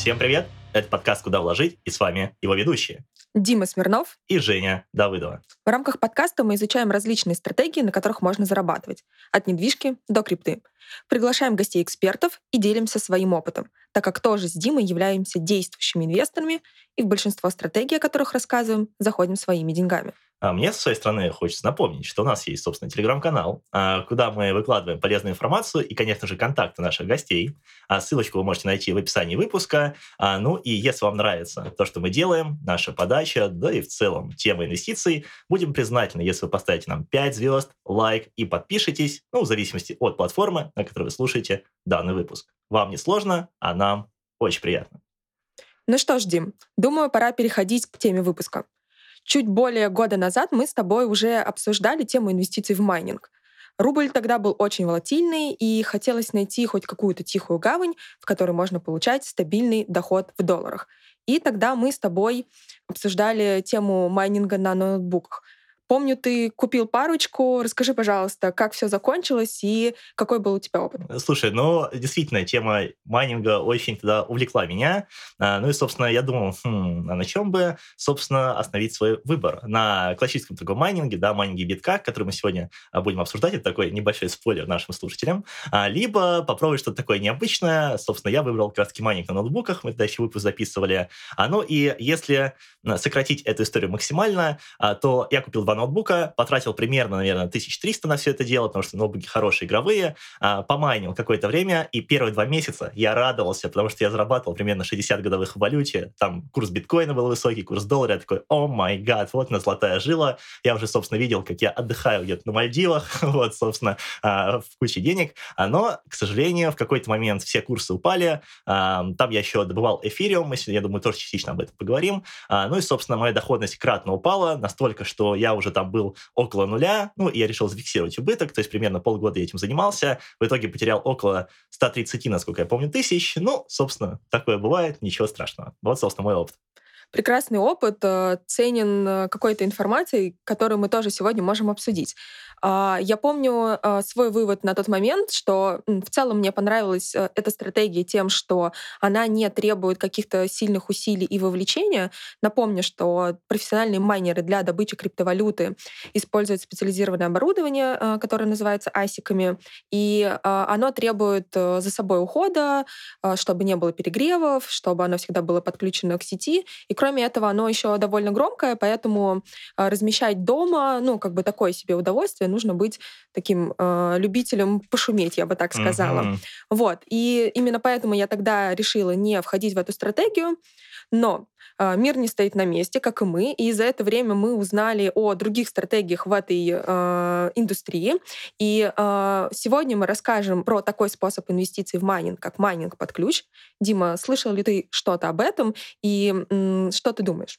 Всем привет! Это подкаст «Куда вложить» и с вами его ведущие. Дима Смирнов и Женя Давыдова. В рамках подкаста мы изучаем различные стратегии, на которых можно зарабатывать. От недвижки до крипты. Приглашаем гостей-экспертов и делимся своим опытом, так как тоже с Димой являемся действующими инвесторами и в большинство стратегий, о которых рассказываем, заходим своими деньгами. А мне, со своей стороны, хочется напомнить, что у нас есть, собственно, телеграм-канал, а, куда мы выкладываем полезную информацию и, конечно же, контакты наших гостей. А ссылочку вы можете найти в описании выпуска. Ну и если вам нравится то, что мы делаем, наша подача, да и в целом тема инвестиций, будем признательны, если вы поставите нам 5 звезд, лайк и подпишитесь, ну, в зависимости от платформы, на которой вы слушаете данный выпуск. Вам не сложно, а нам очень приятно. Ну что ж, Дим, думаю, пора переходить к теме выпуска. Чуть более года назад мы с тобой уже обсуждали тему инвестиций в майнинг. Рубль тогда был очень волатильный, и хотелось найти хоть какую-то тихую гавань, в которой можно получать стабильный доход в долларах. И тогда мы с тобой обсуждали тему майнинга на ноутбуках. Помню, ты купил парочку. Расскажи, пожалуйста, как все закончилось и какой был у тебя опыт? Слушай, ну, действительно, тема майнинга очень тогда увлекла меня. А, ну и, собственно, я думал, хм, а на чем бы, собственно, остановить свой выбор? На классическом таком майнинге, да, майнинге битка, который мы сегодня а, будем обсуждать, это такой небольшой спойлер нашим слушателям, либо попробовать что-то такое необычное. Собственно, я выбрал раз майнинг на ноутбуках, мы тогда еще выпуск записывали. Ну и если сократить эту историю максимально, то я купил два ноутбука, потратил примерно, наверное, 1300 на все это дело, потому что ноутбуки хорошие, игровые, а, помайнил какое-то время, и первые два месяца я радовался, потому что я зарабатывал примерно 60 годовых в валюте, там курс биткоина был высокий, курс доллара, я такой, о май гад, вот на золотая жила, я уже, собственно, видел, как я отдыхаю где-то на Мальдивах, вот, собственно, а, в куче денег, а, но, к сожалению, в какой-то момент все курсы упали, там я еще добывал эфириум, мы я думаю, тоже частично об этом поговорим, ну и, собственно, моя доходность кратно упала, настолько, что я уже уже там был около нуля, ну, и я решил зафиксировать убыток, то есть примерно полгода я этим занимался, в итоге потерял около 130, насколько я помню, тысяч, ну, собственно, такое бывает, ничего страшного. Вот, собственно, мой опыт прекрасный опыт, э, ценен э, какой-то информацией, которую мы тоже сегодня можем обсудить. А, я помню а, свой вывод на тот момент, что в целом мне понравилась э, эта стратегия тем, что она не требует каких-то сильных усилий и вовлечения. Напомню, что профессиональные майнеры для добычи криптовалюты используют специализированное оборудование, э, которое называется асиками, и оно требует э, за собой ухода, чтобы не было перегревов, чтобы оно всегда было подключено к сети. И кроме этого, оно еще довольно громкое, поэтому размещать дома, ну, как бы такое себе удовольствие, нужно быть таким э, любителем пошуметь, я бы так сказала. Uh-huh. Вот. И именно поэтому я тогда решила не входить в эту стратегию. Но мир не стоит на месте, как и мы, и за это время мы узнали о других стратегиях в этой э, индустрии. И э, сегодня мы расскажем про такой способ инвестиций в майнинг, как майнинг под ключ. Дима, слышал ли ты что-то об этом и м, что ты думаешь?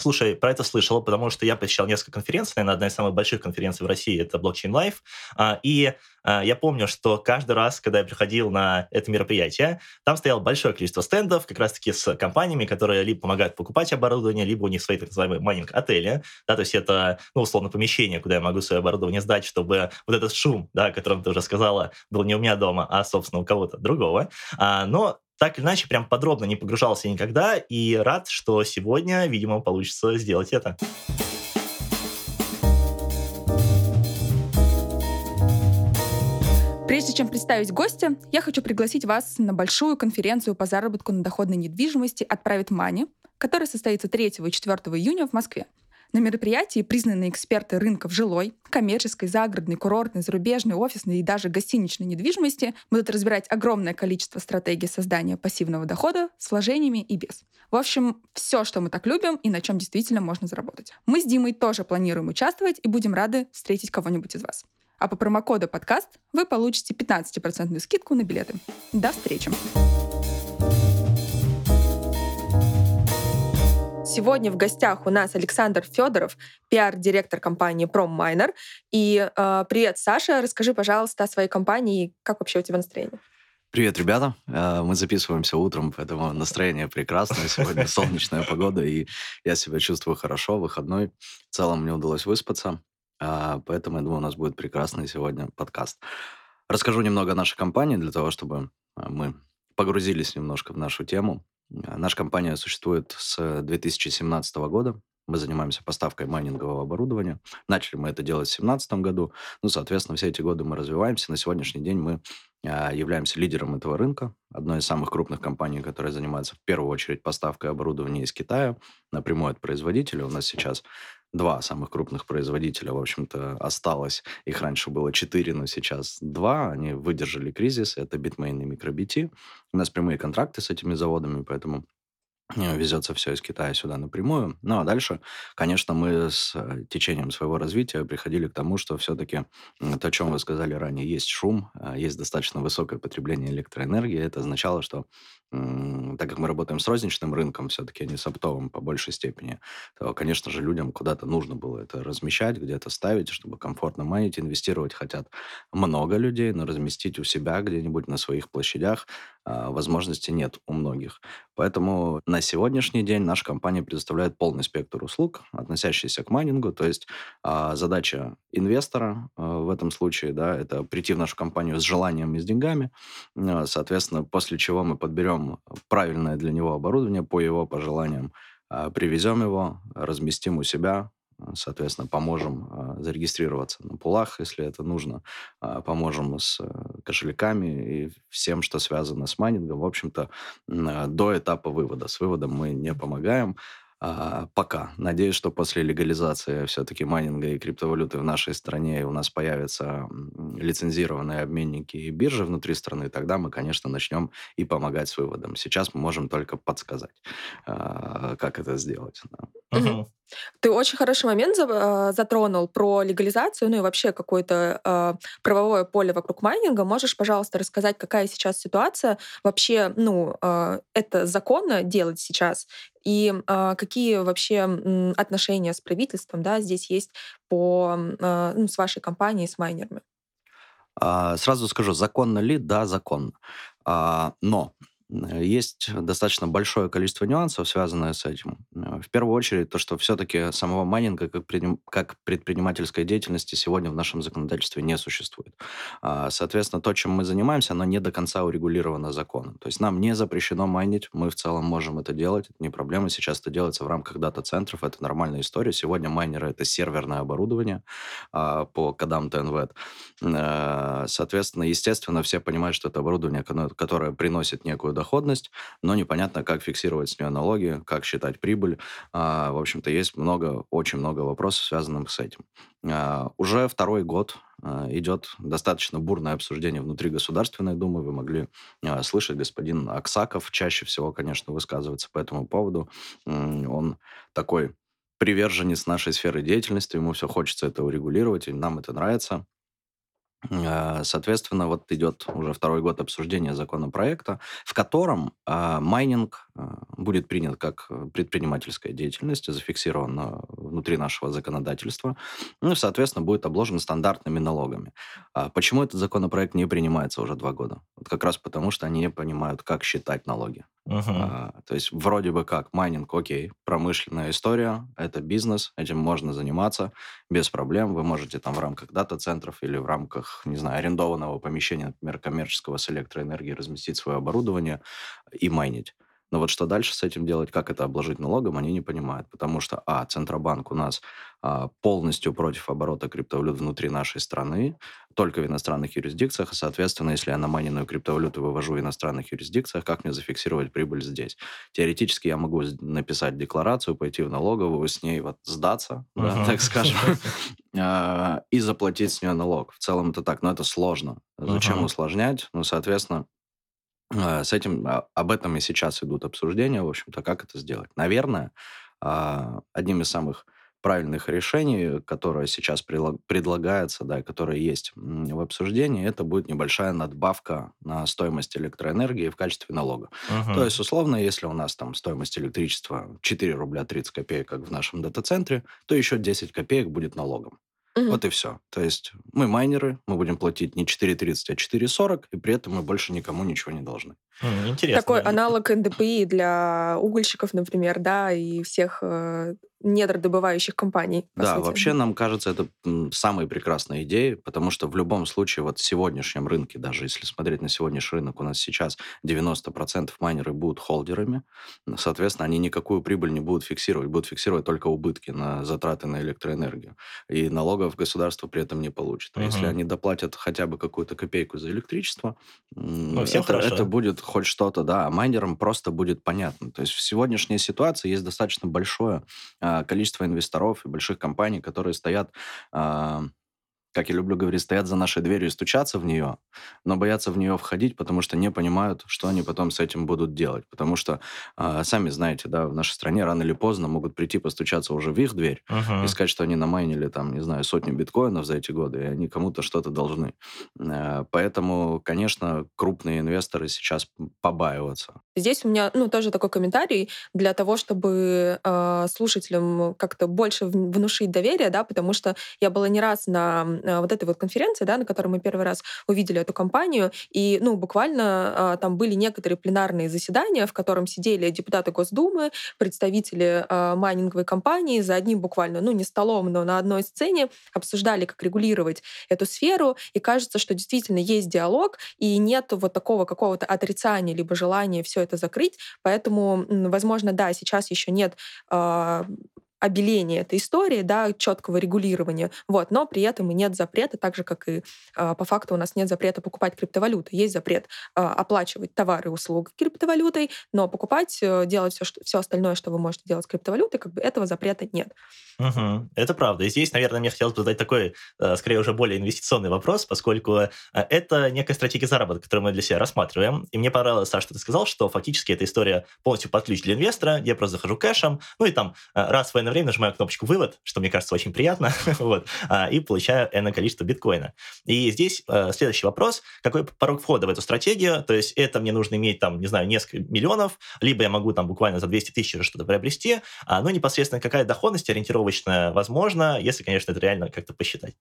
Слушай, про это слышал, потому что я посещал несколько конференций, наверное, одна из самых больших конференций в России — это Blockchain Life, а, и а, я помню, что каждый раз, когда я приходил на это мероприятие, там стояло большое количество стендов, как раз-таки с компаниями, которые либо помогают покупать оборудование, либо у них свои так называемые майнинг-отели, да, то есть это, ну, условно, помещение, куда я могу свое оборудование сдать, чтобы вот этот шум, да, о котором ты уже сказала, был не у меня дома, а, собственно, у кого-то другого. А, но так или иначе, прям подробно не погружался никогда, и рад, что сегодня, видимо, получится сделать это. Прежде чем представить гостя, я хочу пригласить вас на большую конференцию по заработку на доходной недвижимости от Private Money, которая состоится 3 и 4 июня в Москве. На мероприятии признанные эксперты рынков жилой, коммерческой, загородной, курортной, зарубежной, офисной и даже гостиничной недвижимости будут разбирать огромное количество стратегий создания пассивного дохода с вложениями и без. В общем, все, что мы так любим и на чем действительно можно заработать. Мы с Димой тоже планируем участвовать и будем рады встретить кого-нибудь из вас. А по промокоду подкаст вы получите 15% скидку на билеты. До встречи! Сегодня в гостях у нас Александр Федоров, пиар-директор компании PromMiner. И э, привет, Саша, расскажи, пожалуйста, о своей компании и как вообще у тебя настроение? Привет, ребята. Э, мы записываемся утром, поэтому настроение прекрасное. Сегодня солнечная погода, и я себя чувствую хорошо, выходной. В целом мне удалось выспаться, а, поэтому, я думаю, у нас будет прекрасный сегодня подкаст. Расскажу немного о нашей компании для того, чтобы э, мы погрузились немножко в нашу тему. Наша компания существует с 2017 года. Мы занимаемся поставкой майнингового оборудования. Начали мы это делать в 2017 году. Ну, соответственно, все эти годы мы развиваемся. На сегодняшний день мы а, являемся лидером этого рынка. Одной из самых крупных компаний, которая занимается в первую очередь поставкой оборудования из Китая напрямую от производителя. У нас сейчас два самых крупных производителя, в общем-то, осталось. Их раньше было четыре, но сейчас два. Они выдержали кризис. Это Bitmain и MicroBT. У нас прямые контракты с этими заводами, поэтому Э, везется все из Китая сюда напрямую. Ну, а дальше, конечно, мы с э, течением своего развития приходили к тому, что все-таки то, о чем вы сказали ранее, есть шум, а, есть достаточно высокое потребление электроэнергии. Это означало, что так как мы работаем с розничным рынком, все-таки, а не с оптовым по большей степени, то, конечно же, людям куда-то нужно было это размещать, где-то ставить, чтобы комфортно майнить, инвестировать хотят много людей, но разместить у себя где-нибудь на своих площадях а, возможности нет у многих. Поэтому на сегодняшний день наша компания предоставляет полный спектр услуг, относящийся к майнингу. То есть а, задача инвестора а, в этом случае, да, это прийти в нашу компанию с желанием и с деньгами. А, соответственно, после чего мы подберем правильное для него оборудование по его пожеланиям, привезем его, разместим у себя, соответственно, поможем а, зарегистрироваться на пулах, если это нужно, а, поможем с э, кошельками и всем, что связано с майнингом. В общем-то, до этапа вывода. С выводом мы не помогаем, а, пока. Надеюсь, что после легализации все-таки майнинга и криптовалюты в нашей стране у нас появятся лицензированные обменники и биржи внутри страны, тогда мы, конечно, начнем и помогать с выводом. Сейчас мы можем только подсказать, а, как это сделать. Угу. Ты очень хороший момент а, затронул про легализацию, ну и вообще какое-то э, правовое поле вокруг майнинга. Можешь, пожалуйста, рассказать, какая сейчас ситуация? Вообще, ну, э, это законно делать сейчас? И э, какие вообще отношения с правительством да, здесь есть по, э, ну, с вашей компанией, с майнерами? Сразу скажу, законно ли? Да, законно. Но есть достаточно большое количество нюансов, связанных с этим. Э, в первую очередь, то, что все-таки самого майнинга как, как предпринимательской деятельности сегодня в нашем законодательстве не существует. А, соответственно, то, чем мы занимаемся, оно не до конца урегулировано законом. То есть нам не запрещено майнить, мы в целом можем это делать, это не проблема. Сейчас это делается в рамках дата-центров, это нормальная история. Сегодня майнеры — это серверное оборудование а, по кодам TNVET. Э, соответственно, естественно, все понимают, что это оборудование, которое приносит некую доходность, но непонятно, как фиксировать с нее налоги, как считать прибыль. А, в общем-то, есть много, очень много вопросов, связанных с этим. А, уже второй год а, идет достаточно бурное обсуждение внутри Государственной Думы. Вы могли слышать, господин Аксаков чаще всего, конечно, высказывается по этому поводу. Он такой приверженец нашей сферы деятельности, ему все хочется это урегулировать, и нам это нравится. А, соответственно, вот идет уже второй год обсуждения законопроекта, в котором э, майнинг э, будет принят как предпринимательская деятельность, зафиксирован внутри нашего законодательства, ну и, соответственно, будет обложен стандартными налогами. А почему этот законопроект не принимается уже два года? Вот как раз потому, что они не понимают, как считать налоги. Uh-huh. А, то есть вроде бы как майнинг, окей, промышленная история, это бизнес, этим можно заниматься без проблем. Вы можете там в рамках дата-центров или в рамках, не знаю, арендованного помещения, например, коммерческого с электроэнергией разместить свое оборудование и майнить. Но вот что дальше с этим делать, как это обложить налогом, они не понимают. Потому что, а, Центробанк у нас а, полностью против оборота криптовалют внутри нашей страны, только в иностранных юрисдикциях, и, соответственно, если я на майненную криптовалюту вывожу в иностранных юрисдикциях, как мне зафиксировать прибыль здесь? Теоретически я могу написать декларацию, пойти в налоговую, с ней вот сдаться, uh-huh. да, так скажем, а, и заплатить с нее налог. В целом это так, но это сложно. Зачем uh-huh. усложнять? Ну, соответственно, а, с этим, а, об этом и сейчас идут обсуждения, в общем-то, как это сделать. Наверное, а, одним из самых правильных решений, которое сейчас предлагается, да, которое есть в обсуждении, это будет небольшая надбавка на стоимость электроэнергии в качестве налога. То есть, условно, если у нас там стоимость электричества 4 рубля 30 копеек, как в нашем дата-центре, то еще 10 копеек будет налогом. Угу. Вот и все. То есть мы майнеры, мы будем платить не 4,30, а 4,40, и при этом мы больше никому ничего не должны. Интересно. Такой аналог НДПИ для угольщиков, например, да, и всех э, недродобывающих компаний. Да, сути. вообще нам кажется это самой прекрасной идеей, потому что в любом случае вот в сегодняшнем рынке, даже если смотреть на сегодняшний рынок, у нас сейчас 90% майнеры будут холдерами, соответственно, они никакую прибыль не будут фиксировать, будут фиксировать только убытки на затраты на электроэнергию. И налогов государство при этом не получит. А угу. если они доплатят хотя бы какую-то копейку за электричество, ну, это, это будет хоть что-то, да, а майнерам просто будет понятно. То есть в сегодняшней ситуации есть достаточно большое а, количество инвесторов и больших компаний, которые стоят а, как я люблю говорить, стоят за нашей дверью и стучатся в нее, но боятся в нее входить, потому что не понимают, что они потом с этим будут делать. Потому что, э, сами знаете, да, в нашей стране рано или поздно могут прийти постучаться уже в их дверь uh-huh. и сказать, что они намайнили там, не знаю, сотни биткоинов за эти годы, и они кому-то что-то должны. Э, поэтому, конечно, крупные инвесторы сейчас побаиваются. Здесь у меня, ну, тоже такой комментарий для того, чтобы э, слушателям как-то больше внушить доверие, да, потому что я была не раз на вот этой вот конференции, да, на которой мы первый раз увидели эту компанию, и, ну, буквально а, там были некоторые пленарные заседания, в котором сидели депутаты Госдумы, представители а, майнинговой компании. За одним буквально, ну, не столом, но на одной сцене обсуждали, как регулировать эту сферу, и кажется, что действительно есть диалог, и нет вот такого какого-то отрицания либо желания все это закрыть, поэтому, возможно, да, сейчас еще нет обеления этой истории, да, четкого регулирования, вот, но при этом и нет запрета, так же, как и э, по факту у нас нет запрета покупать криптовалюты. Есть запрет э, оплачивать товары и услуги криптовалютой, но покупать, э, делать все, что, все остальное, что вы можете делать с криптовалютой, как бы этого запрета нет. Угу, это правда. И здесь, наверное, мне хотелось бы задать такой, э, скорее уже более инвестиционный вопрос, поскольку э, это некая стратегия заработка, которую мы для себя рассматриваем. И мне понравилось, Саша, что ты сказал, что фактически эта история полностью под ключ для инвестора. Я просто захожу кэшем, ну и там раз в военное время нажимаю кнопочку «Вывод», что мне кажется очень приятно, вот, а, и получаю энное количество биткоина. И здесь э, следующий вопрос. Какой порог входа в эту стратегию? То есть это мне нужно иметь там, не знаю, несколько миллионов, либо я могу там буквально за 200 тысяч что-то приобрести, а, ну непосредственно какая доходность ориентировочная возможно, если, конечно, это реально как-то посчитать.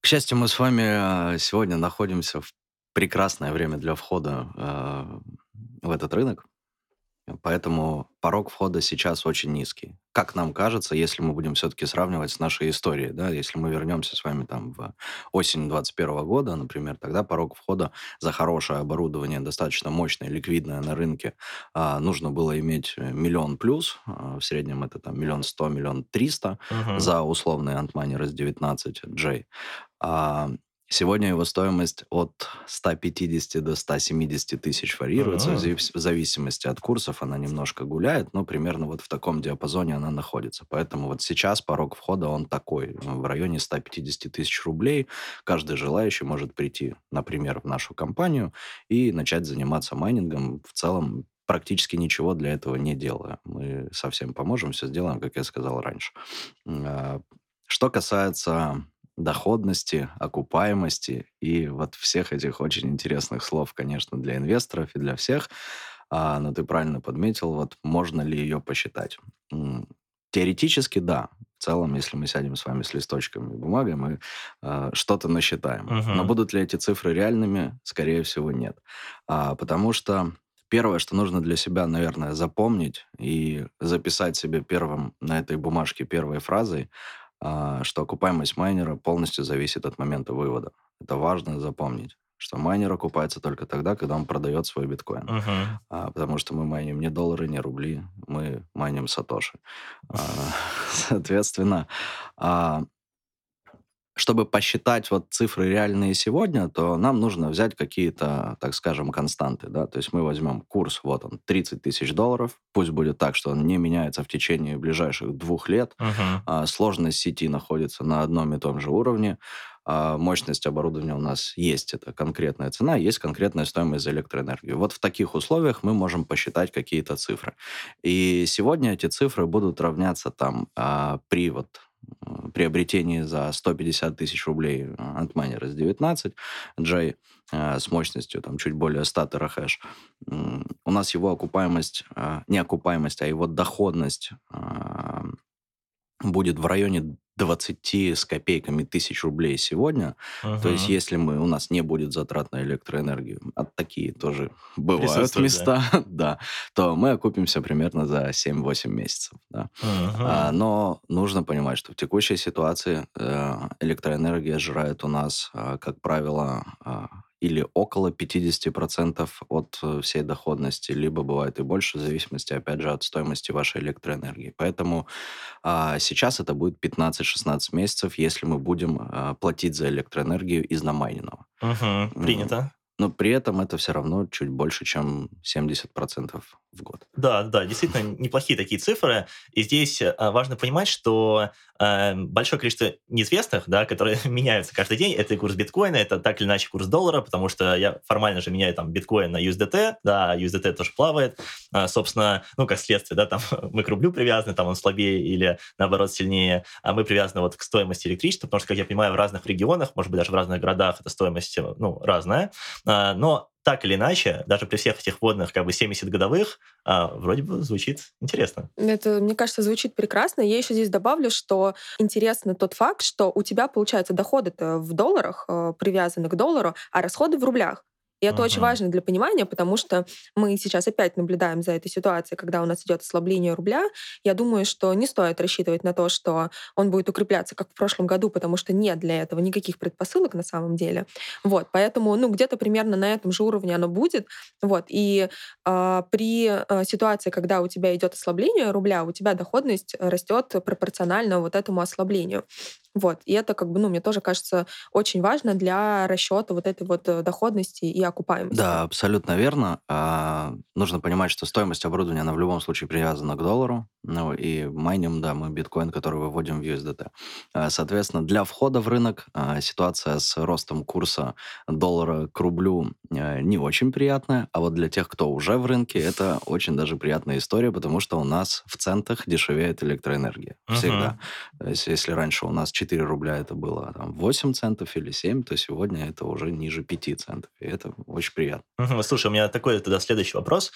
К счастью, мы с вами э, сегодня находимся в прекрасное время для входа э, в этот рынок. Поэтому порог входа сейчас очень низкий. Как нам кажется, если мы будем все-таки сравнивать с нашей историей, да, если мы вернемся с вами там в осень 2021 года, например, тогда порог входа за хорошее оборудование, достаточно мощное, ликвидное на рынке, а, нужно было иметь э, миллион плюс, а, в среднем это там миллион сто, миллион триста за условный антмани с 19 J. А, Сегодня его стоимость от 150 до 170 тысяч варьируется. А-а-а. В зависимости от курсов она немножко гуляет, но примерно вот в таком диапазоне она находится. Поэтому вот сейчас порог входа он такой, в районе 150 тысяч рублей. Каждый желающий может прийти, например, в нашу компанию и начать заниматься майнингом. В целом практически ничего для этого не делая. Мы совсем поможем, все сделаем, как я сказал раньше. А, что касается доходности, окупаемости и вот всех этих очень интересных слов, конечно, для инвесторов и для всех. А, но ты правильно подметил, вот можно ли ее посчитать? Теоретически, да. В целом, если мы сядем с вами с листочками и бумагой, мы э, что-то насчитаем. Uh-huh. Но будут ли эти цифры реальными? Скорее всего, нет. А, потому что первое, что нужно для себя, наверное, запомнить и записать себе первым на этой бумажке первой фразой, а, что окупаемость майнера полностью зависит от момента вывода. Это важно запомнить что майнер окупается только тогда, когда он продает свой биткоин. Uh-huh. А, потому что мы майним не доллары, не рубли, мы майним сатоши. А, соответственно, а, чтобы посчитать вот цифры реальные сегодня, то нам нужно взять какие-то, так скажем, константы. Да? То есть мы возьмем курс, вот он, 30 тысяч долларов. Пусть будет так, что он не меняется в течение ближайших двух лет. Uh-huh. А, сложность сети находится на одном и том же уровне. А, мощность оборудования у нас есть, это конкретная цена, есть конкретная стоимость за электроэнергию. Вот в таких условиях мы можем посчитать какие-то цифры. И сегодня эти цифры будут равняться там а, при вот приобретении за 150 тысяч рублей Antminer S19 J с мощностью там, чуть более 100 терахэш, у нас его окупаемость, а, не окупаемость, а его доходность будет в районе 20 с копейками тысяч рублей сегодня. Мгм. То есть, если мы, у нас не будет затрат на электроэнергию, а такие тоже бывают места, да, то мы окупимся примерно за 7-8 месяцев. Да. Мгм. А, но нужно понимать, что в текущей ситуации э, электроэнергия сжирает у нас, а, как правило, а, или около 50% от э, всей доходности, либо бывает и больше, в зависимости, опять же, от стоимости вашей электроэнергии. Поэтому а, сейчас это будет 15-16 месяцев, если мы будем а, платить за электроэнергию из намайненного. М, Принято. Но при этом это все равно чуть больше, чем 70% в год. Да, да, действительно неплохие такие цифры. И здесь э, важно понимать, что э, большое количество неизвестных, да, которые меняются каждый день, это курс биткоина, это так или иначе курс доллара, потому что я формально же меняю там биткоин на USDT, да, USDT тоже плавает. А, собственно, ну, как следствие, да, там мы к рублю привязаны, там он слабее или, наоборот, сильнее, а мы привязаны вот к стоимости электричества, потому что, как я понимаю, в разных регионах, может быть, даже в разных городах эта стоимость, э, ну, разная. А, но так или иначе, даже при всех этих водных как бы 70-годовых, а, вроде бы звучит интересно. Это, мне кажется, звучит прекрасно. Я еще здесь добавлю, что интересно тот факт, что у тебя, получается, доходы-то в долларах э, привязаны к доллару, а расходы в рублях. И это очень Мгм. важно для понимания, потому что мы сейчас опять наблюдаем за этой ситуацией, когда у нас идет ослабление рубля. Я думаю, что не стоит рассчитывать на то, что он будет укрепляться, как в прошлом году, потому что нет для этого никаких предпосылок на самом деле. Вот, поэтому, ну, где-то примерно на этом же уровне оно будет. Вот, и а, при а, ситуации, когда у тебя идет ослабление рубля, у тебя доходность растет пропорционально вот этому ослаблению. Вот, и это как бы, ну, мне тоже кажется очень важно для расчета вот этой вот э, доходности и окупаемости. Да, абсолютно верно. А, нужно понимать, что стоимость оборудования, она в любом случае привязана к доллару. Ну, и майним, да, мы биткоин, который выводим в USDT. А, соответственно, для входа в рынок а, ситуация с ростом курса доллара к рублю а, не очень приятная, а вот для тех, кто уже в рынке, это очень даже приятная история, потому что у нас в центах дешевеет электроэнергия. Всегда. То есть, если раньше у нас 4 рубля это было там, 8 центов или 7, то сегодня это уже ниже 5 центов. И это очень приятно. Слушай, у меня такой тогда следующий вопрос.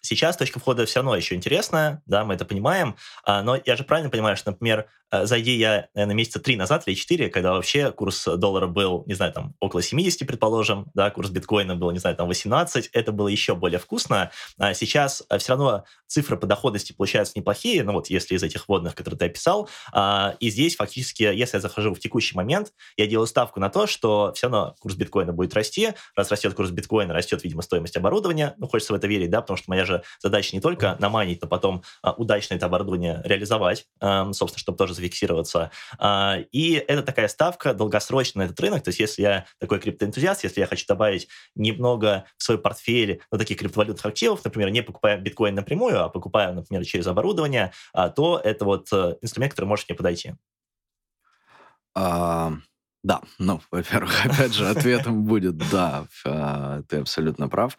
Сейчас точка входа все равно еще интересная, да, мы это понимаем, а, но я же правильно понимаю, что, например, э, зайди я, наверное, месяца три назад или четыре, когда вообще курс доллара был, не знаю, там, около 70, предположим, да, курс биткоина был, не знаю, там, 18, это было еще более вкусно. А сейчас все равно цифры по доходности получаются неплохие, ну вот если из этих водных, которые ты описал, а, и здесь фактически, если я захожу в текущий момент, я делаю ставку на то, что все равно курс биткоина будет расти, раз растет курс биткоина, растет, видимо, стоимость оборудования, ну, хочется в это верить, да, потому что моя же задача не только наманить, но потом а, удачно это оборудование реализовать, собственно, чтобы тоже зафиксироваться. А, и это такая ставка долгосрочная на этот рынок, то есть если я такой криптоэнтузиаст, если я хочу добавить немного в свой портфель ну, таких криптовалютных активов, например, не покупая биткоин напрямую, а покупая, например, через оборудование, а, то это вот э, инструмент, который может мне подойти. А, да, ну, во-первых, опять же, ответом будет да, ты абсолютно прав.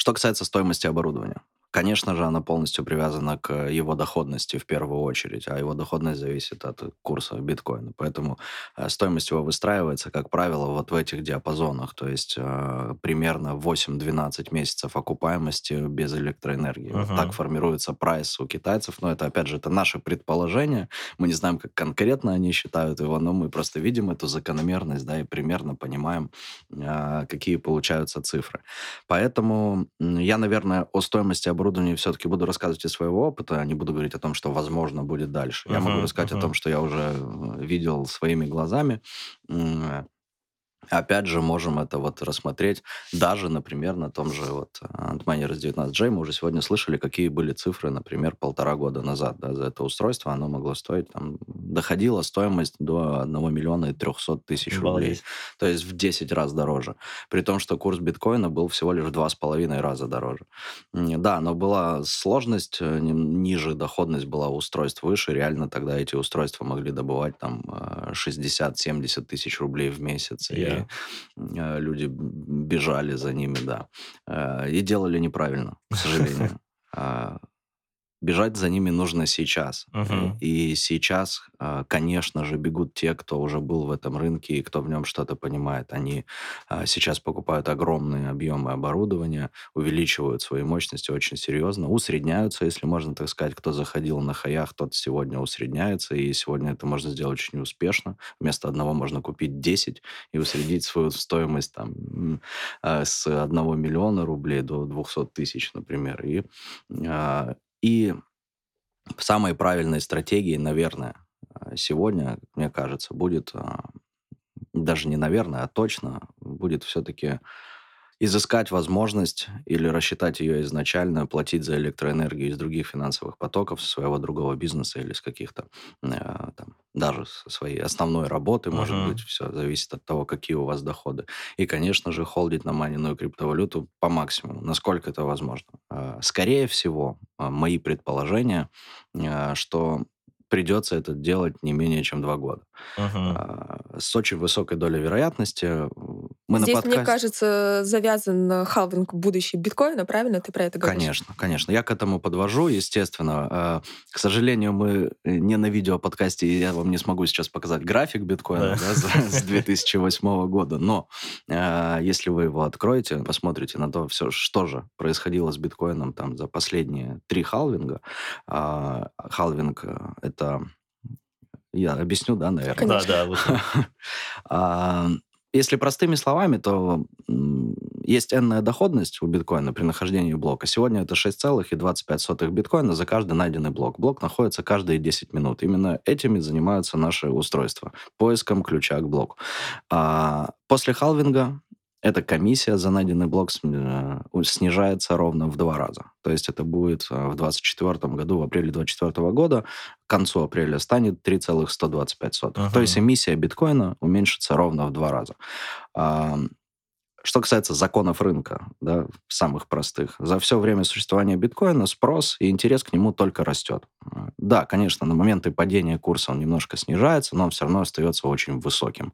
Что касается стоимости оборудования. Конечно же, она полностью привязана к его доходности в первую очередь, а его доходность зависит от курса биткоина. Поэтому э, стоимость его выстраивается, как правило, вот в этих диапазонах, то есть э, примерно 8-12 месяцев окупаемости без электроэнергии. Вот Мгм. так формируется прайс у китайцев, но это, опять же, это наше предположение. Мы не знаем, как конкретно они считают его, но мы просто видим эту закономерность, да, и примерно понимаем, э, какие получаются цифры. Поэтому я, наверное, о стоимости оборудования все-таки буду рассказывать из своего опыта, а не буду говорить о том, что, возможно, будет дальше. Я могу рассказать о мгм. том, что я уже э, видел своими глазами. Опять же, можем это вот рассмотреть даже, например, на том же вот Antminer S19J. Мы уже сегодня слышали, какие были цифры, например, полтора года назад да, за это устройство. Оно могло стоить, там, доходила стоимость до 1 миллиона и 300 тысяч рублей. То есть в 10 раз дороже. При том, что курс биткоина был всего лишь в 2,5 раза дороже. Да, но была сложность, э, ниже доходность была устройств выше. Реально тогда эти устройства могли добывать там э, 60-70 тысяч рублей в месяц. И э, люди бежали за ними, да. Э, И делали неправильно, к сожалению. Бежать за ними нужно сейчас. Мгм. И сейчас, а, конечно же, бегут те, кто уже был в этом рынке и кто в нем что-то понимает. Они а, сейчас покупают огромные объемы оборудования, увеличивают свои мощности очень серьезно, усредняются, если можно так сказать. Кто заходил на хаях, тот сегодня усредняется, и сегодня это можно сделать очень успешно. Вместо одного можно купить 10 и усредить свою стоимость там а, с 1 миллиона рублей до 200 тысяч, например. И, и самой правильной стратегией, наверное, а, сегодня, мне кажется, будет, а, даже не наверное, а точно, будет все-таки изыскать возможность или рассчитать ее изначально, платить за электроэнергию из других финансовых потоков, со своего другого бизнеса или с каких-то э, там, даже со своей основной работы, может Мгм. быть, все зависит от того, какие у вас доходы. И, конечно же, холдить на майненную криптовалюту по максимуму, насколько это возможно. Э, Скорее всего, э, мои предположения, что придется это делать не менее чем два года. А, С очень высокой долей вероятности э, мы на Здесь, мне кажется, завязан халвинг будущий биткоина, правильно? Ты про это говоришь? Конечно, конечно. Я к этому подвожу, естественно. А, К сожалению, мы э, не на видеоподкасте, и я вам не смогу сейчас показать график биткоина с 2008 года. Но а, если вы его откроете, посмотрите на то, все, что же происходило с биткоином там за последние три халвинга. Халвинг э, — это... Я объясню, да, наверное? Конечно. Да, да. А, Если простыми словами, то есть n доходность у биткоина при нахождении блока. Сегодня это 6,25 биткоина за каждый найденный блок. Блок находится каждые 10 минут. Именно этими занимаются наши устройства. Поиском ключа к блоку. А После халвинга эта комиссия за найденный блок э, снижается ровно в два раза. То есть это будет э, в 2024 году, в апреле 2024 года, к концу апреля станет 3,125. Ага. То есть эмиссия биткоина уменьшится ровно в два раза. Что касается законов рынка, да, самых простых, за все время существования биткоина спрос и интерес к нему только растет. Да, конечно, на моменты падения курса он немножко снижается, но он все равно остается очень высоким.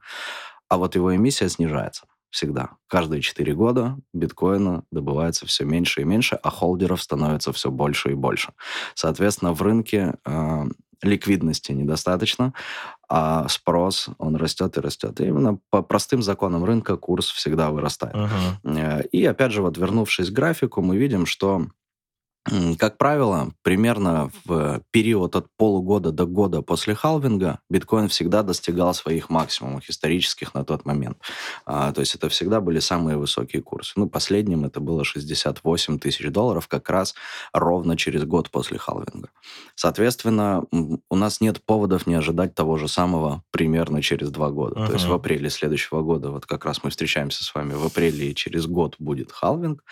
А вот его эмиссия снижается всегда. Каждые 4 года биткоина добывается все меньше и меньше, а холдеров становится все больше и больше. Соответственно, в рынке э, ликвидности недостаточно, а спрос, он растет и растет. И именно по простым законам рынка курс всегда вырастает. Э, И опять же, вот вернувшись к графику, мы видим, что, как правило, примерно в период от полугода до года после халвинга биткоин всегда достигал своих максимумов исторических на тот момент. А, То есть это всегда были самые высокие курсы. Ну, последним это было 68 тысяч долларов как раз ровно через год после халвинга. Соответственно, у нас нет поводов не ожидать того же самого примерно через два года. То есть в апреле следующего года, вот как раз мы встречаемся с вами в апреле, и через год будет халвинг,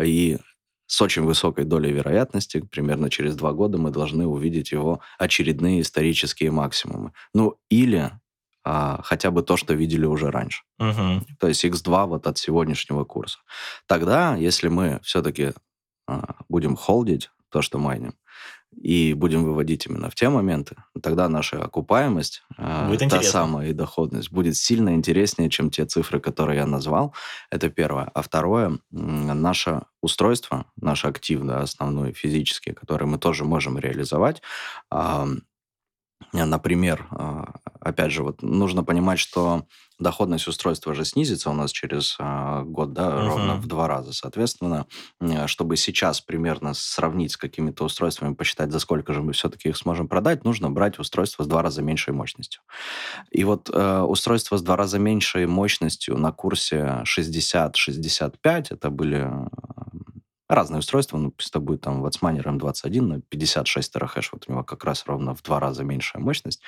и с очень высокой долей вероятности, примерно через два года мы должны увидеть его очередные исторические максимумы. Ну, или а, хотя бы то, что видели уже раньше. Мгм. То есть x2 вот от сегодняшнего курса. Тогда, если мы все-таки будем холдить то, что майним, и будем выводить именно в те моменты, тогда наша окупаемость, а, Будет та интересно. самая и доходность, будет сильно интереснее, чем те цифры, которые я назвал. Это первое. А второе, наше устройство, наш актив, да, основной физический, который мы тоже можем реализовать, Например, а, опять же, вот нужно понимать, что доходность устройства же снизится у нас через а, год, да, Мгм. ровно в два раза. Соответственно, чтобы сейчас примерно сравнить с какими-то устройствами, посчитать, за сколько же мы все-таки их сможем продать, нужно брать устройство с два раза меньшей мощностью. И вот э, устройство с два раза меньшей мощностью на курсе 60-65, это были э, разные устройства, ну, пусть это будет там Watchmaner M21 на 56 терахэш, вот у него как раз ровно в два раза меньшая мощность,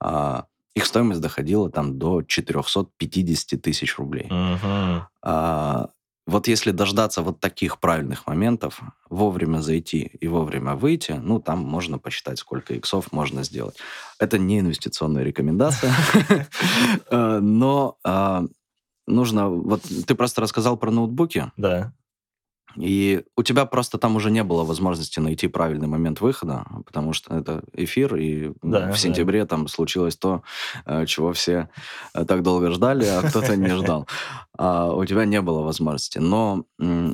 а, их стоимость доходила там до 450 тысяч рублей. Мгм. А, вот если дождаться вот таких правильных моментов, вовремя зайти и вовремя выйти, ну, там можно посчитать, сколько иксов можно сделать. Это не инвестиционная рекомендация, Э, но а, нужно... Вот ты просто рассказал про ноутбуки, Да. И у тебя просто там уже не было возможности найти правильный момент выхода, потому что это эфир, и Да, в да. сентябре там случилось то, э, чего все э, так долго ждали, а кто-то не ждал. А у тебя не было возможности. Но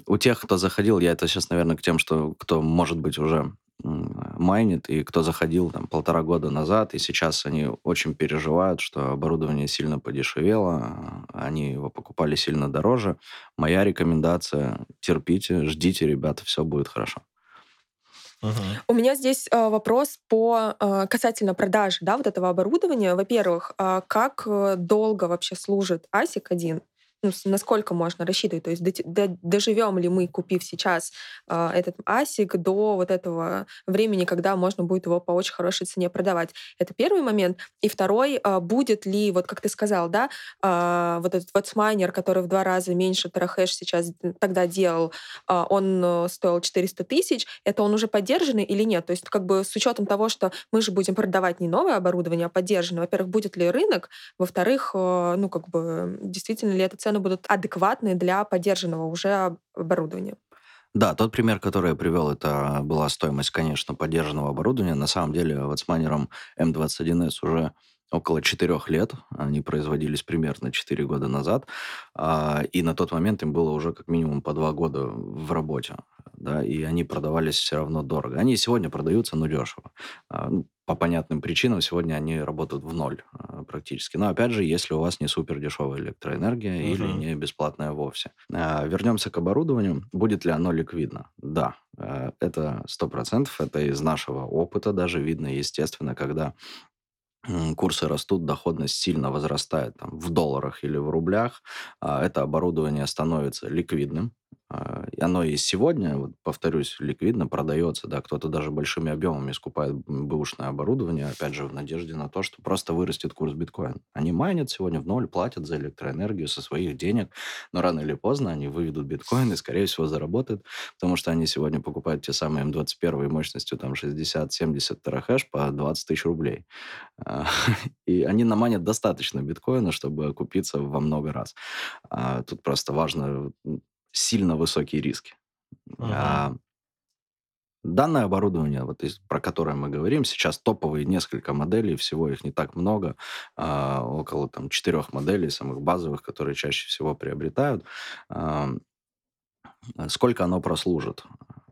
у тех, кто заходил, я это сейчас, наверное, к тем, что кто, может быть, уже майнит, и кто заходил там полтора года назад, и сейчас они очень переживают, что оборудование сильно подешевело, они его покупали сильно дороже. Моя рекомендация – терпите, ждите, ребята, все будет хорошо. Угу. У меня здесь э, вопрос по э, касательно продажи да, вот этого оборудования. Во-первых, э, как долго вообще служит ASIC один? Ну, насколько можно рассчитывать, то есть доживем ли мы, купив сейчас э, этот асик до вот этого времени, когда можно будет его по очень хорошей цене продавать. Это первый момент. И второй, э, будет ли, вот как ты сказал, да, э, вот этот ватсмайнер, который в два раза меньше Терахэш сейчас тогда делал, э, он стоил 400 тысяч, это он уже поддержанный или нет? То есть как бы с учетом того, что мы же будем продавать не новое оборудование, а поддержанное, во-первых, будет ли рынок, во-вторых, э, ну как бы действительно ли эта цена цены будут адекватные для поддержанного уже оборудования. Да, тот пример, который я привел, это была стоимость, конечно, поддержанного оборудования. На самом деле, вот с майнером M21S уже около четырех лет. Они производились примерно четыре года назад. А, и на тот момент им было уже как минимум по два года в работе. Да, и они продавались все равно дорого. Они сегодня продаются, но дешево. А, по понятным причинам сегодня они работают в ноль а, практически. Но опять же, если у вас не супер дешевая электроэнергия uh-huh. или не бесплатная вовсе. Вернемся к оборудованию. Будет ли оно ликвидно? Да, это сто процентов. Это из нашего опыта даже видно, естественно, когда курсы растут, доходность сильно возрастает там, в долларах или в рублях, а это оборудование становится ликвидным, а, оно и сегодня, вот, повторюсь, ликвидно продается, да, кто-то даже большими объемами скупает бэушное оборудование, опять же, в надежде на то, что просто вырастет курс биткоина. Они майнят сегодня в ноль, платят за электроэнергию со своих денег, но рано или поздно они выведут биткоин и, скорее всего, заработают, потому что они сегодня покупают те самые М21 мощностью там 60-70 терахэш по 20 тысяч рублей. А, и они наманят достаточно биткоина, чтобы купиться во много раз. А тут просто важно сильно высокие риски. Uh-huh. А, данное оборудование, вот из, про которое мы говорим, сейчас топовые несколько моделей, всего их не так много, а, около там четырех моделей самых базовых, которые чаще всего приобретают. А, сколько оно прослужит?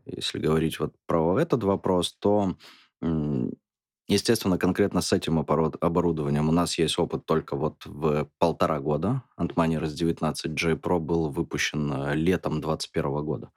Если говорить вот про этот вопрос, то Естественно, конкретно с этим оборудованием у нас есть опыт только вот в полтора года. Antmoney S19J Pro был выпущен э, летом 2021 года.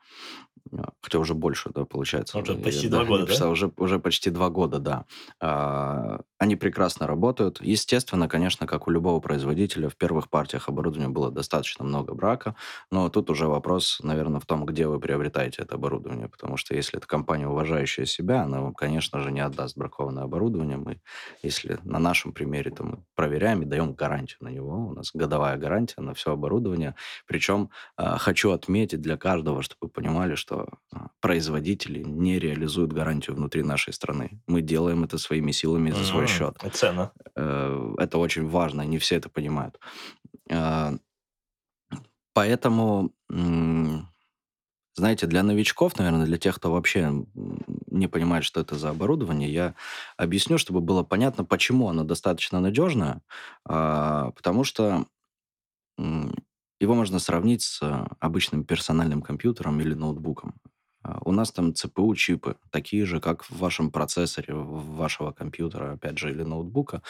А, хотя уже больше, да, получается. Уже почти два года, да? Уже, уже почти два года, да. А, они прекрасно работают. Естественно, конечно, как у любого производителя, в первых партиях оборудования было достаточно много брака, но тут уже вопрос, наверное, в том, где вы приобретаете это оборудование, потому что если это компания, уважающая себя, она вам, конечно же, не отдаст бракованное оборудование. Мы, если на нашем примере, то мы проверяем и даем гарантию на него. У нас годовая гарантия на все оборудование. Причем а, хочу отметить для каждого, чтобы вы понимали, что что а, производители не реализуют гарантию внутри нашей страны. Мы делаем это своими силами за свой счет. Цена. Э, это очень важно, не все это понимают. А, поэтому, знаете, для новичков, наверное, для тех, кто вообще не понимает, что это за оборудование, я объясню, чтобы было понятно, почему оно достаточно надежное. А, потому что его можно сравнить с а, обычным персональным компьютером или ноутбуком. А, у нас там CPU-чипы, такие же, как в вашем процессоре, вашего компьютера, опять же, или ноутбука.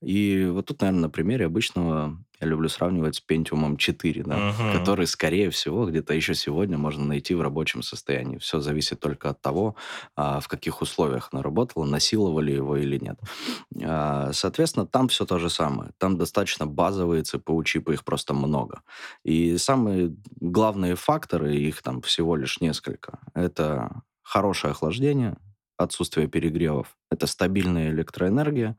И вот тут, наверное, на примере обычного я люблю сравнивать с Pentium 4, да, uh-huh. который, скорее всего, где-то еще сегодня можно найти в рабочем состоянии. Все зависит только от того, а, в каких условиях она работала, насиловали его или нет. А, соответственно, там все то же самое. Там достаточно базовые CPU-чипы, их просто много. И самые главные факторы, их там всего лишь несколько, это хорошее охлаждение, отсутствие перегревов. Это стабильная электроэнергия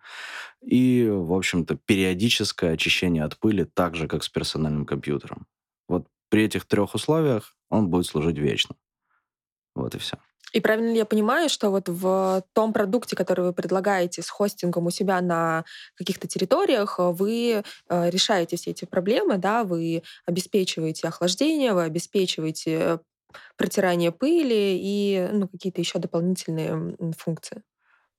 и, в общем-то, периодическое очищение от пыли, так же, как с персональным компьютером. Вот при этих трех условиях он будет служить вечно. Вот и все. И правильно ли я понимаю, что вот в том продукте, который вы предлагаете с хостингом у себя на каких-то территориях, вы э, решаете все эти проблемы, да, вы обеспечиваете охлаждение, вы обеспечиваете протирание пыли и ну, какие-то еще дополнительные функции.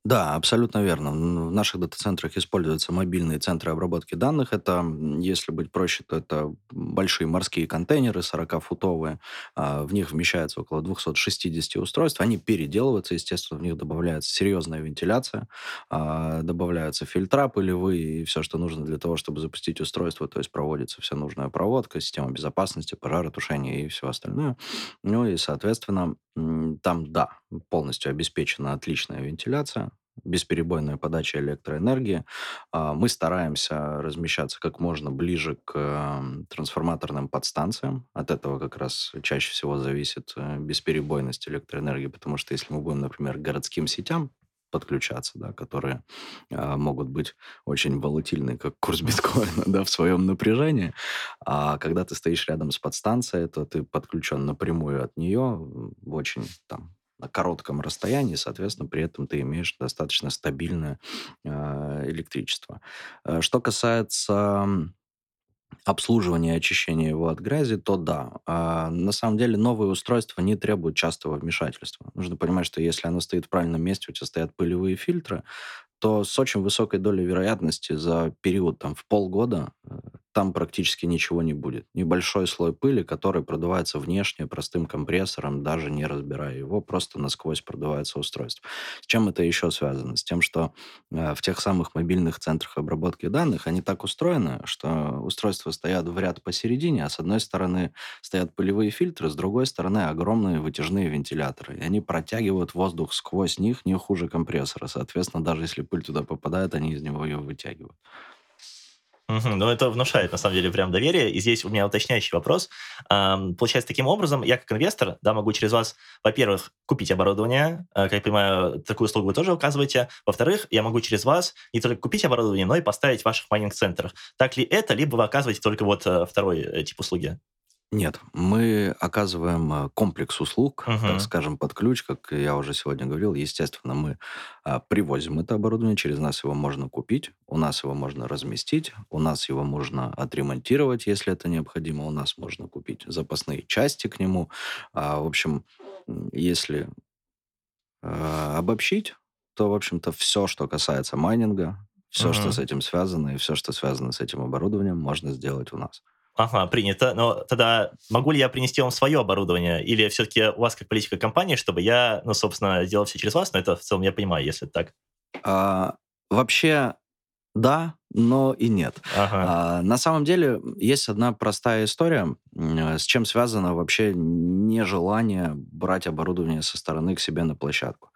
Да, абсолютно верно. В наших дата-центрах используются мобильные центры обработки данных. Это, если быть проще, то это большие морские контейнеры 40-футовые. А, в них вмещается около 260 устройств. Они переделываются, естественно, в них добавляется серьезная вентиляция, а, добавляются фильтра пылевые и все, что нужно для того, чтобы запустить устройство. То есть проводится вся нужная проводка, система безопасности, пожаротушения и все остальное. Ну и, соответственно, там, да, полностью обеспечена отличная вентиляция, бесперебойная подача электроэнергии. А, мы стараемся размещаться как можно ближе к трансформаторным подстанциям. От этого как раз чаще всего зависит э, бесперебойность электроэнергии, потому что если мы будем, например, к городским сетям подключаться, да, которые а, могут быть очень волатильны, как курс биткоина, да, в своем напряжении. А когда ты стоишь рядом с подстанцией, то ты подключен напрямую от нее в очень там на коротком расстоянии, соответственно, при этом ты имеешь достаточно стабильное э, электричество. Э, что касается обслуживания и очищения его от грязи, то да. А на самом деле новые устройства не требуют частого вмешательства. Нужно понимать, что если оно стоит в правильном месте, у тебя стоят пылевые фильтры, то с очень высокой долей вероятности за период там, в полгода э, там практически ничего не будет. Небольшой слой пыли, который продувается внешне простым компрессором, даже не разбирая его, просто насквозь продувается устройство. С чем это еще связано? С тем, что э, в тех самых мобильных центрах обработки данных они так устроены, что устройства стоят в ряд посередине, а с одной стороны стоят пылевые фильтры, с другой стороны огромные вытяжные вентиляторы. И они протягивают воздух сквозь них не хуже компрессора. Соответственно, даже если пыль туда попадает, они из него ее вытягивают. Ну, это внушает, на самом деле, прям доверие. И здесь у меня уточняющий вопрос. Получается, таким образом, я как инвестор, да, могу через вас, во-первых, купить оборудование. Э, как я понимаю, такую услугу вы тоже указываете. Во-вторых, я могу через вас не только купить оборудование, но и поставить в ваших майнинг-центрах. Так ли это, либо вы оказываете только вот э, второй э, тип услуги? Нет, мы оказываем э, комплекс услуг, так Мгм. скажем, под ключ, как я уже сегодня говорил. Естественно, мы а, привозим это оборудование, через нас его можно купить, у нас его можно разместить, у нас его можно отремонтировать, если это необходимо, у нас можно купить запасные части к нему. А, в общем, если а, обобщить, то, в общем-то, все, что касается майнинга, все, что с этим связано, и все, что связано с этим оборудованием, можно сделать у нас. Ага, принято. Но тогда могу ли я принести вам свое оборудование? Или все-таки у вас как политика компании, чтобы я, ну, собственно, сделал все через вас? Но это в целом я понимаю, если это так. А, вообще, да, но и нет. Ага. А, на самом деле есть одна простая история, с чем связано вообще нежелание брать оборудование со стороны к себе на площадку.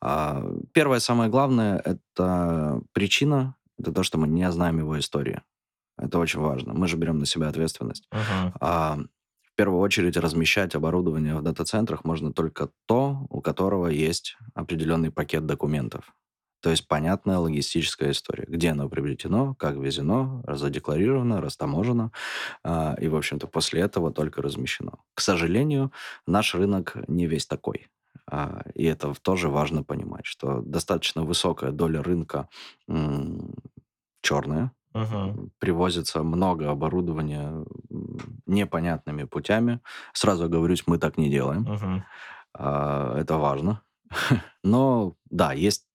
А, первое, самое главное, это причина, это то, что мы не знаем его истории. Это очень важно. Мы же берем на себя ответственность. Uh-huh. А, в первую очередь размещать оборудование в дата-центрах можно только то, у которого есть определенный пакет документов. То есть понятная логистическая история. Где оно приобретено, как везено, задекларировано, растаможено. А, и, в общем-то, после этого только размещено. К сожалению, наш рынок не весь такой. А, и это тоже важно понимать, что достаточно высокая доля рынка черная, Угу. Привозится много оборудования непонятными путями. Сразу оговорюсь, мы так не делаем. Угу. Это важно. Но да, есть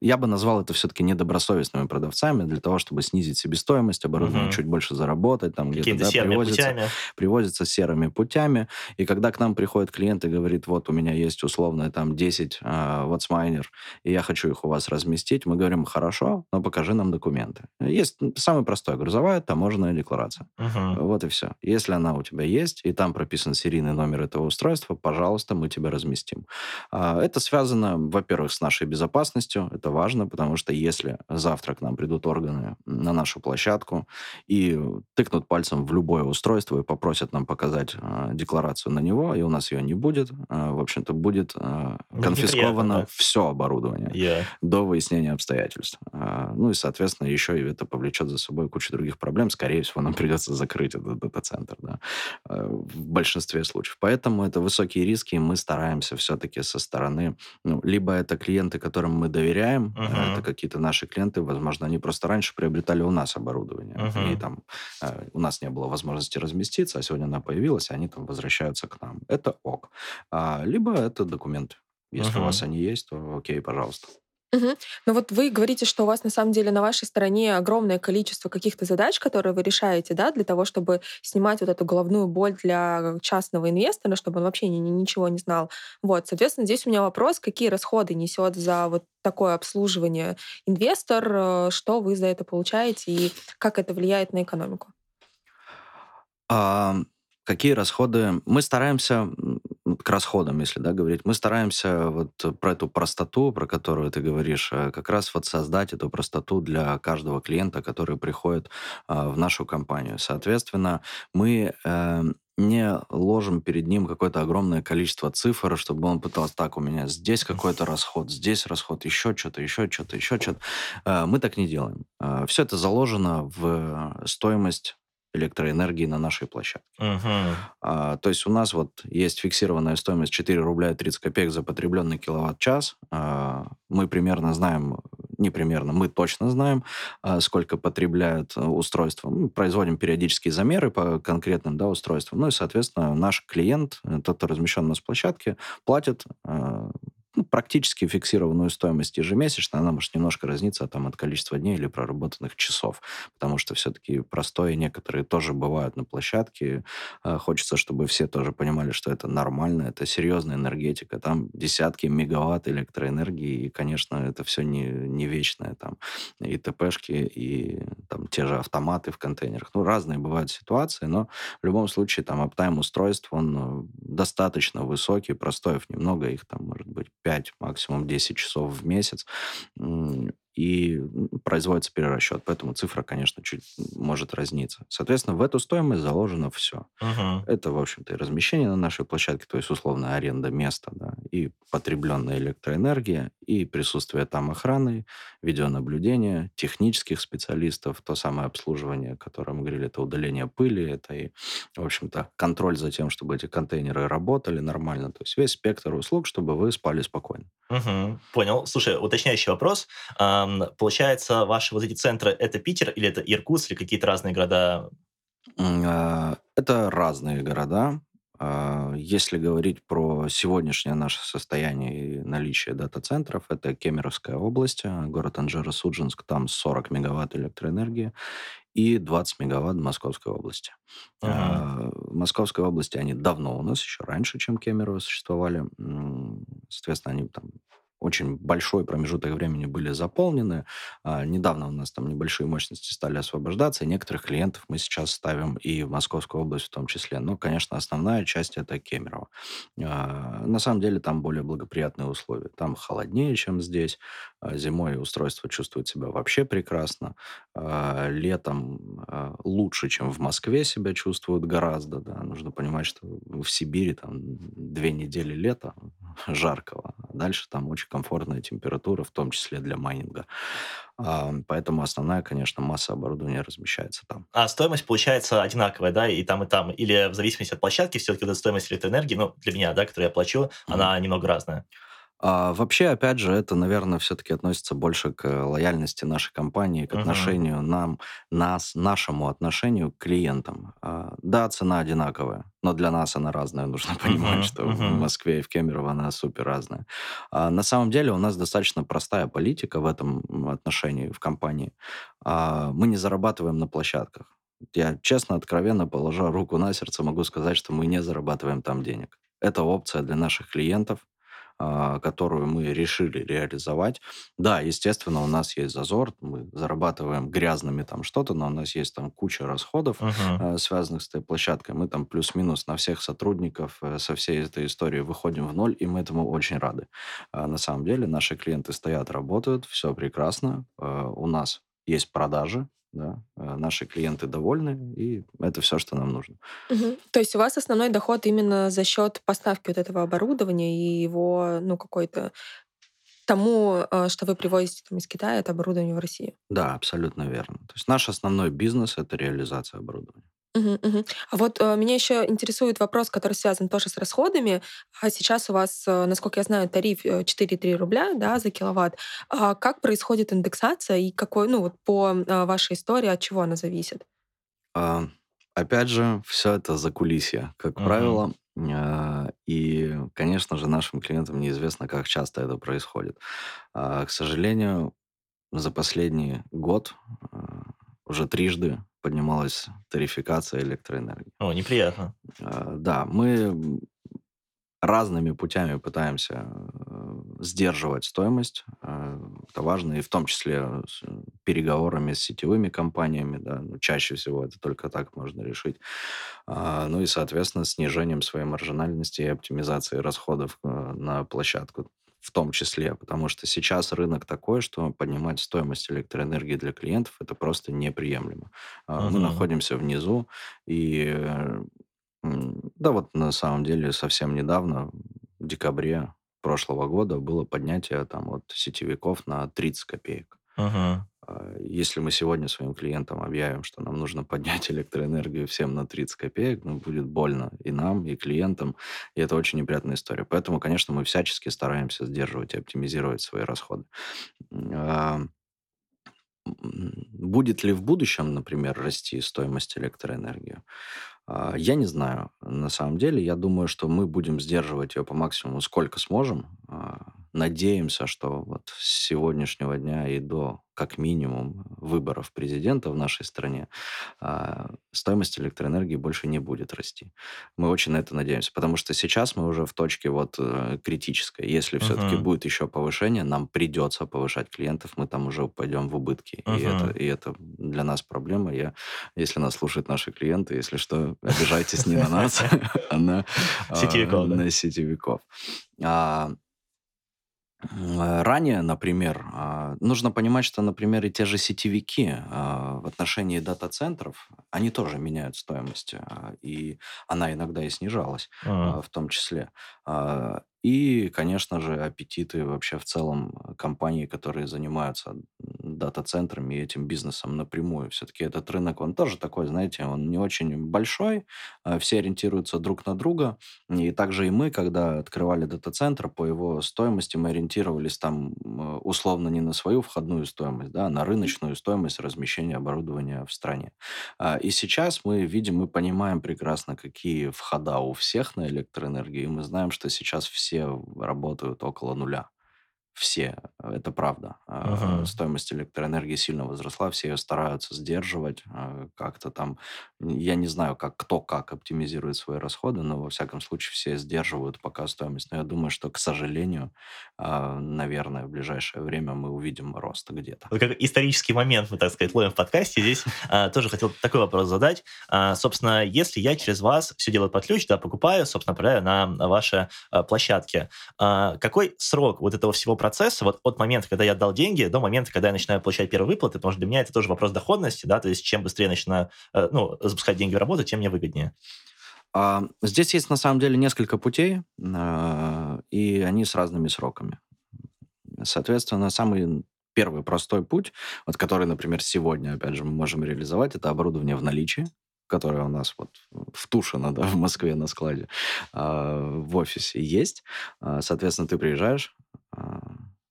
я бы назвал это все-таки недобросовестными продавцами для того, чтобы снизить себестоимость оборудования, угу. чуть больше заработать, там где-то да, привозится, путями. привозится серыми путями. И когда к нам приходит клиент и говорит, вот у меня есть условно там 10 э, ватсмайнер, и я хочу их у вас разместить, мы говорим, хорошо, но покажи нам документы. Есть самый простой, грузовая таможенная декларация. Угу. Вот и все. Если она у тебя есть, и там прописан серийный номер этого устройства, пожалуйста, мы тебя разместим. А, это связано, во-первых, с нашей безопасностью, полностью. Это важно, потому что если завтра к нам придут органы на нашу площадку и тыкнут пальцем в любое устройство и попросят нам показать э, декларацию на него, и у нас ее не будет, э, в общем-то, будет э, конфисковано да? все оборудование yeah. до выяснения обстоятельств. Э, ну и, соответственно, еще и это повлечет за собой кучу других проблем. Скорее всего, нам придется закрыть этот дата-центр да, э, в большинстве случаев. Поэтому это высокие риски, и мы стараемся все-таки со стороны, ну, либо это клиенты, которым мы доверяем. Uh-huh. Это какие-то наши клиенты, возможно, они просто раньше приобретали у нас оборудование. Uh-huh. И там э, у нас не было возможности разместиться, а сегодня она появилась, и они там возвращаются к нам. Это ок. А, либо это документы. Если uh-huh. у вас они есть, то окей, пожалуйста. Мгм. Ну вот вы говорите, что у вас на самом деле на вашей стороне огромное количество каких-то задач, которые вы решаете, да, для того, чтобы снимать вот эту головную боль для частного инвестора, чтобы он вообще ни- ни- ничего не знал. Вот, соответственно, здесь у меня вопрос, какие расходы несет за вот такое обслуживание инвестор, э, что вы за это получаете и как это влияет на экономику? Какие расходы? Мы стараемся, к расходам, если да, говорить, мы стараемся вот про эту простоту, про которую ты говоришь, э, как раз вот создать эту простоту для каждого клиента, который приходит а, в нашу компанию. Соответственно, мы э, не ложим перед ним какое-то огромное количество цифр, чтобы он пытался, так, у меня здесь какой-то расход, здесь расход, еще что-то, еще что-то, еще что-то. Э, Мы так не делаем. Все это заложено в стоимость электроэнергии на нашей площадке. Мгм. А, то есть у нас вот есть фиксированная стоимость 4 рубля и 30 копеек за потребленный киловатт-час. А, мы примерно знаем, не примерно, мы точно знаем, а, сколько потребляют э, устройства. Мы производим периодические замеры по конкретным да, устройствам. Ну и, соответственно, наш клиент, э, тот, кто размещен у нас в площадке, платит а, ну, практически фиксированную стоимость ежемесячно. Она может немножко разниться там, от количества дней или проработанных часов, потому что все-таки простое некоторые тоже бывают на площадке. А, Хочется, чтобы все тоже понимали, что это нормально, это серьезная энергетика. Там десятки мегаватт электроэнергии, и, конечно, это все не, не вечное. Там и ТПшки, и там те же автоматы в контейнерах. Ну, разные бывают ситуации, но в любом случае там аптайм устройств, он э, достаточно высокий, простоев немного, их там может быть 5, максимум 10 часов в месяц. И производится перерасчет, поэтому цифра, конечно, чуть может разниться. Соответственно, в эту стоимость заложено все. Мгм. Это, в общем-то, и размещение на нашей площадке, то есть, условно, аренда места, да, и потребленная электроэнергия, и присутствие там охраны, видеонаблюдения, технических специалистов, то самое обслуживание, о котором мы говорили, это удаление пыли, это и, в общем-то, контроль за тем, чтобы эти контейнеры работали нормально, то есть весь спектр услуг, чтобы вы спали спокойно. Мгм. Понял. Слушай, уточняющий вопрос. Ам, Получается, ваши вот эти центры это Питер или это Иркутск или какие-то разные города? А, Это разные города. А, Если говорить про сегодняшнее наше состояние и наличие дата-центров, это Кемеровская область, а, город Анжеро-Судженск, там 40 мегаватт электроэнергии и 20 мегаватт Московской области. Мгм. А, В Московской области они давно у нас, еще раньше, чем Кемерово существовали. Соответственно, они там очень большой промежуток времени были заполнены. А, недавно у нас там небольшие мощности стали освобождаться, и некоторых клиентов мы сейчас ставим и в Московскую область в том числе. Но, конечно, основная часть это Кемерово. А, на самом деле там более благоприятные условия. Там холоднее, чем здесь. А, зимой устройство чувствует себя вообще прекрасно. А, летом а, лучше, чем в Москве себя чувствуют гораздо. Да. Нужно понимать, что в Сибири там две недели лета жаркого, а дальше там очень комфортная температура, в том числе для майнинга. Поэтому основная, конечно, масса оборудования размещается там. А стоимость получается одинаковая, да, и там, и там? Или в зависимости от площадки все-таки вот стоимость электроэнергии, ну, для меня, да, которую я плачу, Мгм. она немного разная? А, вообще, опять же, это, наверное, все-таки относится больше к лояльности нашей компании, к отношению нам, нас, нашему отношению к клиентам. А, да, цена одинаковая, но для нас она разная. Нужно понимать, что в. Москве и в Кемерово она супер разная. А, на самом деле у нас достаточно простая политика в этом отношении в компании. А, мы не зарабатываем на площадках. Я честно, откровенно, положа руку на сердце, могу сказать, что мы не зарабатываем там денег. Это опция для наших клиентов, которую мы решили реализовать. Да, естественно, у нас есть зазор, мы зарабатываем грязными там что-то, но у нас есть там куча расходов, э, связанных с этой площадкой. Мы там плюс-минус на всех сотрудников э, со всей этой историей выходим в ноль, и мы этому очень рады. А, На самом деле наши клиенты стоят, работают, все прекрасно. Э, У нас есть продажи, да, э, наши клиенты довольны, и это все, что нам нужно. Мгм. То есть у вас основной доход именно за счет поставки вот этого оборудования и его, ну, какой-то тому, э, что вы привозите там из Китая, это оборудование в Россию. Да, абсолютно верно. То есть наш основной бизнес– это реализация оборудования. Мгм, мгм. А вот э, меня еще интересует вопрос, который связан тоже с расходами. А сейчас у вас, э, насколько я знаю, тариф э, 4,3 рубля да, за киловатт. А как происходит индексация и какой, ну вот по э, вашей истории, от чего она зависит? А, опять же, все это закулисье. Как Мгм. правило, А, И, конечно же, нашим клиентам неизвестно, как часто это происходит. А, К сожалению, за последний год а, уже трижды поднималась тарификация электроэнергии. О, неприятно. А, Да, мы разными путями пытаемся э, сдерживать стоимость. э, Это важно, и в том числе с переговорами с сетевыми компаниями. Да, ну, чаще всего это только так можно решить. А, Ну и, соответственно, снижением своей маржинальности и оптимизацией расходов э, на площадку в том числе, потому что сейчас рынок такой, что поднимать стоимость электроэнергии для клиентов это просто неприемлемо. А, Мы находимся внизу, и э, Да вот на самом деле совсем недавно, в декабре прошлого года, было поднятие там от сетевиков на 30 копеек. Мгм. А, Если мы сегодня своим клиентам объявим, что нам нужно поднять электроэнергию всем на 30 копеек, ну, будет больно и нам, и клиентам, и это очень неприятная история. Поэтому, конечно, мы всячески стараемся сдерживать и оптимизировать свои расходы. А, Будет ли в будущем, например, расти стоимость электроэнергии? А, Я не знаю. На самом деле, я думаю, что мы будем сдерживать ее по максимуму, сколько сможем. А, Надеемся, что вот с сегодняшнего дня и до, как минимум, выборов президента в нашей стране а, стоимость электроэнергии больше не будет расти. Мы очень на это надеемся, потому что сейчас мы уже в точке вот э, критической. Если все-таки Мгм. будет еще повышение, нам придется повышать клиентов, мы там уже упадем в убытки. И это, и это для нас проблема. Я если нас слушают наши клиенты, если что, обижайтесь не на нас, а на, а, Сетевиков, да? на сетевиков. А, м, а, Ранее, например, а, нужно понимать, что, например, и те же сетевики а, в отношении дата-центров, они тоже меняют стоимость, а, и она иногда и снижалась М. а, в том числе. А, И, конечно же, аппетиты вообще в целом э, компаний, которые занимаются дата-центрами и этим бизнесом напрямую. Все-таки этот рынок, он тоже такой, знаете, он не очень большой, а, все ориентируются друг на друга. И также и мы, когда открывали дата-центр, по его стоимости мы ориентировались там условно не на свою входную стоимость, да, а на рыночную стоимость размещения оборудования в стране. А, И сейчас мы видим, мы понимаем прекрасно, какие входа у всех на электроэнергию, и мы знаем, что сейчас все работают около нуля. Все, это правда. А, Мгм. Стоимость электроэнергии сильно возросла, все ее стараются сдерживать, а, как-то там, я не знаю, как кто как оптимизирует свои расходы, но во всяком случае все сдерживают пока стоимость. Но я думаю, что, к сожалению, а, наверное, в ближайшее время мы увидим рост где-то. Вот как исторический момент мы, так сказать, ловим в подкасте. Здесь а, тоже хотел такой вопрос задать. А, собственно, если я через вас все делаю под ключ, да, покупаю, собственно, отправляю на ваши площадки, какой срок вот этого всего процесса, вот от момента, когда я отдал деньги, до момента, когда я начинаю получать первые выплаты, потому что для меня это тоже вопрос доходности, да, то есть чем быстрее начинаю э, ну, запускать деньги в работу, тем мне выгоднее. А, Здесь есть на самом деле несколько путей, а, и они с разными сроками. Соответственно, самый первый простой путь, вот который, например, сегодня, опять же, мы можем реализовать, это оборудование в наличии, которое у нас вот в Тушино, да, в Москве на складе, а, в офисе есть. Соответственно, ты приезжаешь,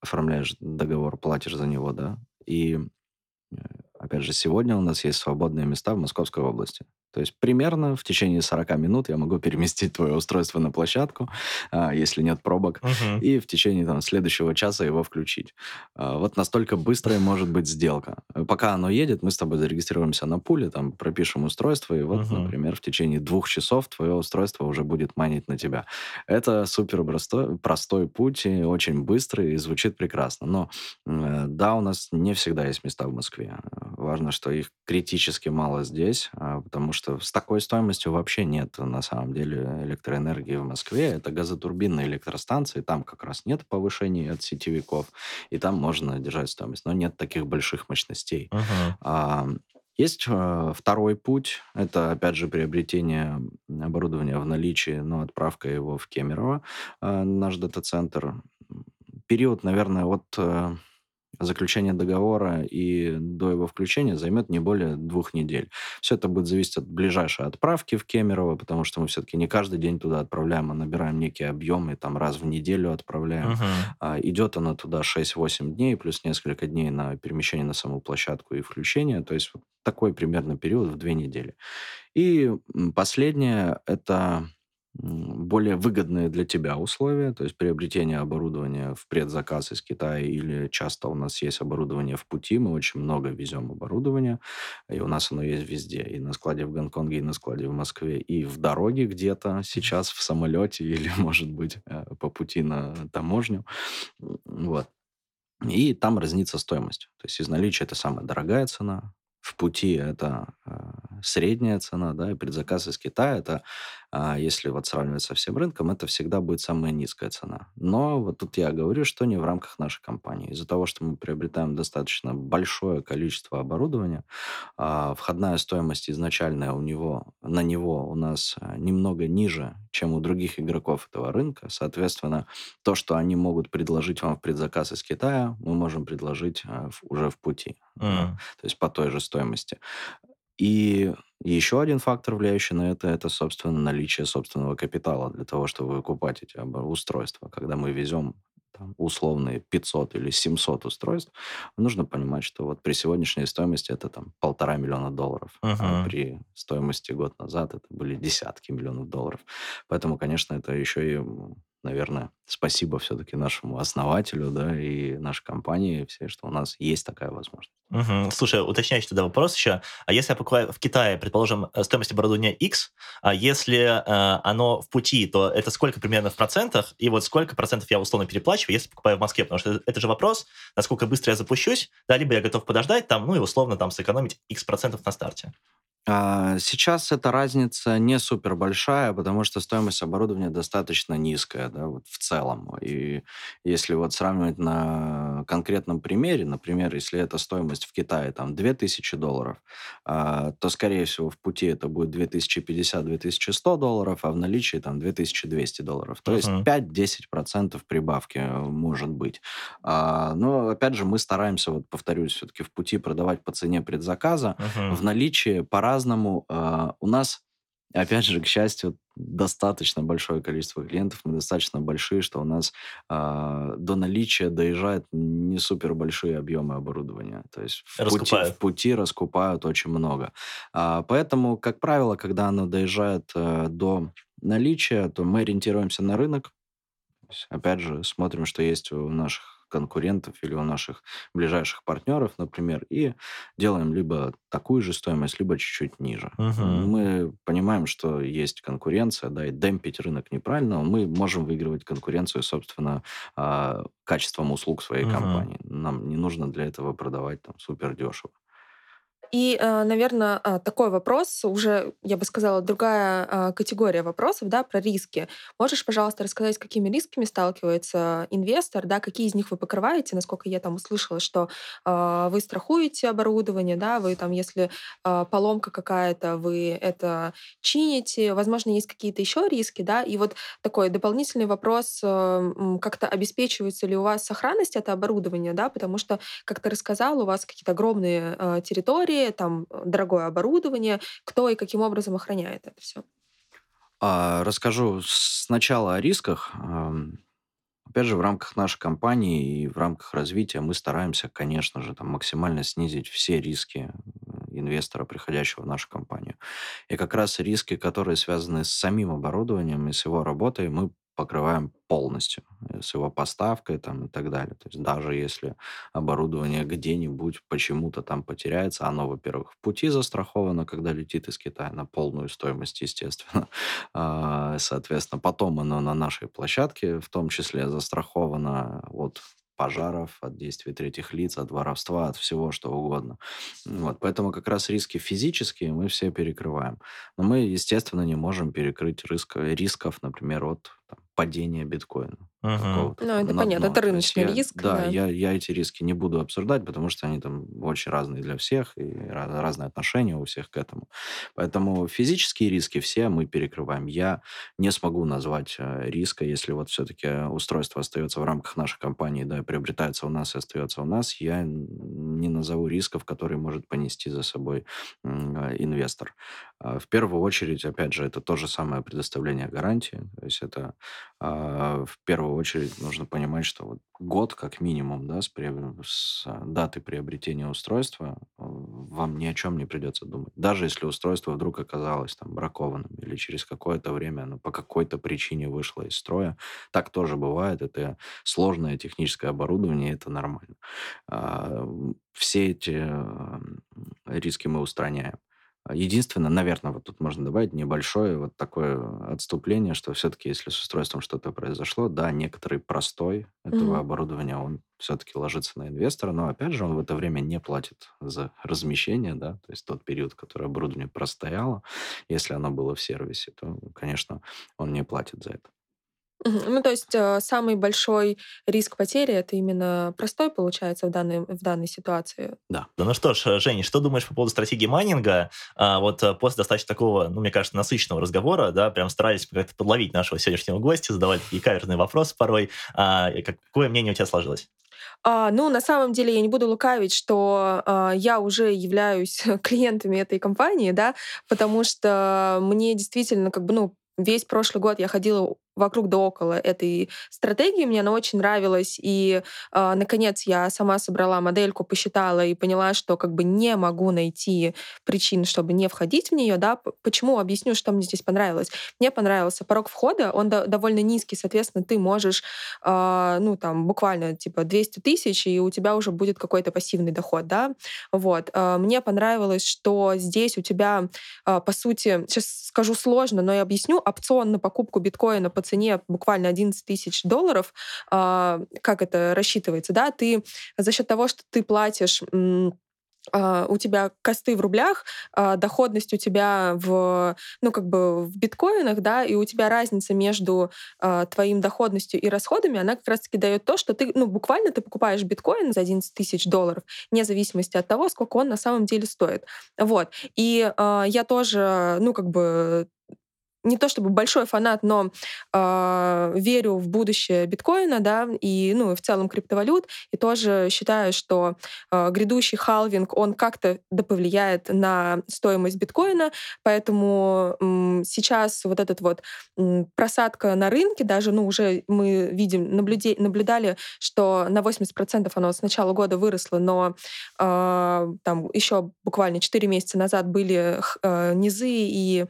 оформляешь договор, платишь за него, да, и э, Опять же, сегодня у нас есть свободные места в Московской области. То есть примерно в течение 40 минут я могу переместить твое устройство на площадку, а, если нет пробок, Мгм. и в течение там, следующего часа его включить. А, Вот настолько быстрая может быть сделка. Э, Пока оно едет, мы с тобой зарегистрируемся на пуле, там пропишем устройство, и вот, Мгм. например, в течение двух часов твое устройство уже будет майнить на тебя. Это супер простой, простой путь, и очень быстрый, и звучит прекрасно. Но Э, Да, у нас не всегда есть места в Москве. Важно, что их критически мало здесь, а, потому что с такой стоимостью вообще нет на самом деле электроэнергии в Москве. Это газотурбинные электростанции, там как раз нет повышений от сетевиков, и там можно держать стоимость, но нет таких больших мощностей. Мгм. А, Есть э, второй путь, это, опять же, приобретение оборудования в наличии, но отправка его в Кемерово, э, наш дата-центр. Период, наверное, от э, заключения договора и до его включения займет не более двух недель. Все это будет зависеть от ближайшей отправки в Кемерово, потому что мы все-таки не каждый день туда отправляем, а набираем некие объемы, там раз в неделю отправляем. Мгм. А, Идет оно туда 6-8 дней, плюс несколько дней на перемещение на саму площадку и включение. То есть вот такой примерно период в две недели. И последнее– это более выгодные для тебя условия, то есть приобретение оборудования в предзаказ из Китая или часто у нас есть оборудование в пути, мы очень много везем оборудования, и у нас оно есть везде, и на складе в Гонконге, и на складе в Москве, и в дороге где-то сейчас в самолете или, может быть, э, по пути на таможню. Вот. И там разнится стоимость. То есть из наличия это самая дорогая цена, в пути это э, средняя цена, да, и предзаказ из Китая это а если вот сравнивать со всем рынком, это всегда будет самая низкая цена. Но вот тут я говорю, что не в рамках нашей компании. Из-за того, что мы приобретаем достаточно большое количество оборудования, а, входная стоимость изначальная у него, на него у нас а, немного ниже, чем у других игроков этого рынка. Соответственно, то, что они могут предложить вам в предзаказ из Китая, мы можем предложить а, уже в пути. Mm. То есть по той же стоимости. И еще один фактор, влияющий на это, это, собственно, наличие собственного капитала для того, чтобы выкупать эти устройства. Когда мы везем там, условные 500 или 700 устройств, нужно понимать, что вот при сегодняшней стоимости это там полтора миллиона долларов, uh-huh. а при стоимости год назад это были десятки миллионов долларов. Поэтому, конечно, это еще и наверное, спасибо все-таки нашему основателю, да, и нашей компании все, что у нас есть такая возможность. Угу. Слушай, уточняющий тогда вопрос еще. А если я покупаю в Китае, предположим, э, стоимость оборудования X, а если э, оно в пути, то это сколько примерно в процентах? И вот сколько процентов я условно переплачиваю, если покупаю в Москве? Потому что это, же вопрос, насколько быстро я запущусь, да, либо я готов подождать там, ну и условно там сэкономить X процентов на старте. А, сейчас эта разница не супер большая, потому что стоимость оборудования достаточно низкая, да, вот в целом. И если вот сравнивать на конкретном примере, например, если эта стоимость в Китае там 2000 долларов, а, то, скорее всего, в пути это будет 2050-2100 долларов, а в наличии там 2200 долларов. То есть 5-10% прибавки э, может быть. А, но, опять же, мы стараемся, вот повторюсь, все-таки в пути продавать по цене предзаказа. В наличии пора по-разному. А, у нас, опять же, к счастью, достаточно большое количество клиентов, мы достаточно большие, что у нас э, до наличия доезжают не супер большие объемы оборудования. То есть в пути, в пути раскупают очень много. А, поэтому, как правило, когда оно доезжает э, до наличия, то мы ориентируемся на рынок. Опять же, смотрим, что есть у наших конкурентов или у наших ближайших партнеров, например, и делаем либо такую же стоимость, либо чуть-чуть ниже. Угу. Мы понимаем, что есть конкуренция, да, и демпить рынок неправильно. Мы можем выигрывать конкуренцию, собственно, а, качеством услуг своей угу. компании. Нам не нужно для этого продавать там супер дешево. И, э, наверное, а, такой вопрос, уже, я бы сказала, другая а, категория вопросов, да, про риски. Можешь, пожалуйста, рассказать, с какими рисками сталкивается инвестор, да, какие из них вы покрываете? Насколько я там услышала, что э, вы страхуете оборудование, да, вы там, если э, поломка какая-то, вы это чините, возможно, есть какие-то еще риски, да, и вот такой дополнительный вопрос, э, как-то обеспечивается ли у вас сохранность этого оборудования, да, потому что, как ты рассказал, у вас какие-то огромные э, территории, там э, дорогое оборудование, кто и каким образом охраняет это все? А, расскажу сначала о рисках. Опять же, в рамках нашей компании и в рамках развития мы стараемся, конечно же, там, максимально снизить все риски э, инвестора, приходящего в нашу компанию. И как раз риски, которые связаны с самим оборудованием и с его работой, мы покрываем полностью э, с его поставкой там, и так далее. То есть даже если оборудование где-нибудь почему-то там потеряется, оно, во-первых, в пути застраховано, когда летит из Китая на полную стоимость, естественно. А, соответственно, потом оно на нашей площадке в том числе застраховано от пожаров, от действий третьих лиц, от воровства, от всего, что угодно. Вот, поэтому как раз риски физические мы все перекрываем. Но мы, естественно, не можем перекрыть риск, рисков, например, от там, падения биткоина. Ну, это понятно, это рыночный я, риск. Да, да. Я, я эти риски не буду обсуждать, потому что они там очень разные для всех, и разные отношения у всех к этому. Поэтому физические риски все мы перекрываем. Я не смогу назвать э, риска, если вот все-таки устройство остается в рамках нашей компании, да, приобретается у нас и остается у нас, я не назову рисков, которые может понести за собой э, инвестор. А, в первую очередь, опять же, это то же самое предоставление гарантии, то есть это а, в первую первую очередь нужно понимать, что вот год как минимум, да, с, с даты приобретения устройства э, вам ни о чем не придется думать. Даже если устройство вдруг оказалось там бракованным или через какое-то время оно по какой-то причине вышло из строя, так тоже бывает. Это сложное техническое оборудование, это нормально. А, все эти риски мы устраняем. Единственное, наверное, вот тут можно добавить небольшое вот такое отступление, что все-таки, если с устройством что-то произошло, да, некоторый простой этого mm-hmm. оборудования, он все-таки ложится на инвестора, но, опять же, он в это время не платит за размещение, да, то есть тот период, который оборудование простояло, если оно было в сервисе, то, конечно, он не платит за это. Ну, то есть э, самый большой риск потери это именно простой получается в данной, в данной ситуации. Да. да. Ну что ж, Женя, что думаешь по поводу стратегии майнинга? А, вот э, после достаточно такого, ну, мне кажется, насыщенного разговора, да, прям старались как-то подловить нашего сегодняшнего гостя, задавать такие каверзные вопросы порой. А, какое мнение у тебя сложилось? А, ну, на самом деле, я не буду лукавить, что а, я уже являюсь клиентами этой компании, да, потому что мне действительно, как бы, ну, весь прошлый год я ходила вокруг да около этой стратегии. Мне она очень нравилась. И, э, наконец, я сама собрала модельку, посчитала и поняла, что как бы не могу найти причин, чтобы не входить в нее. Да? Почему? Объясню, что мне здесь понравилось. Мне понравился порог входа, он до, довольно низкий, соответственно, ты можешь, э, ну, там, буквально, типа, 200 тысяч, и у тебя уже будет какой-то пассивный доход, да. Вот. Э, мне понравилось, что здесь у тебя, э, по сути, сейчас скажу сложно, но я объясню, опцион на покупку биткоина по цене буквально 11 тысяч долларов, а, как это рассчитывается, да, ты за счет того, что ты платишь Uh, у тебя косты в рублях, uh, доходность у тебя в, ну, как бы в биткоинах, да, и у тебя разница между твоим доходностью и расходами, она как раз-таки дает то, что ты, ну, буквально ты покупаешь биткоин за 11 тысяч долларов, вне зависимости от того, сколько он на самом деле стоит. Вот. И я тоже, ну, как бы не то чтобы большой фанат, но э, верю в будущее биткоина, да, и, ну, в целом криптовалют, и тоже считаю, что э, грядущий халвинг, он как-то доповлияет на стоимость биткоина, поэтому э, сейчас вот этот вот э, просадка на рынке, даже, ну, уже мы видим, наблюде, наблюдали, что на 80% оно с начала года выросло, но э, там еще буквально 4 месяца назад были э, низы, и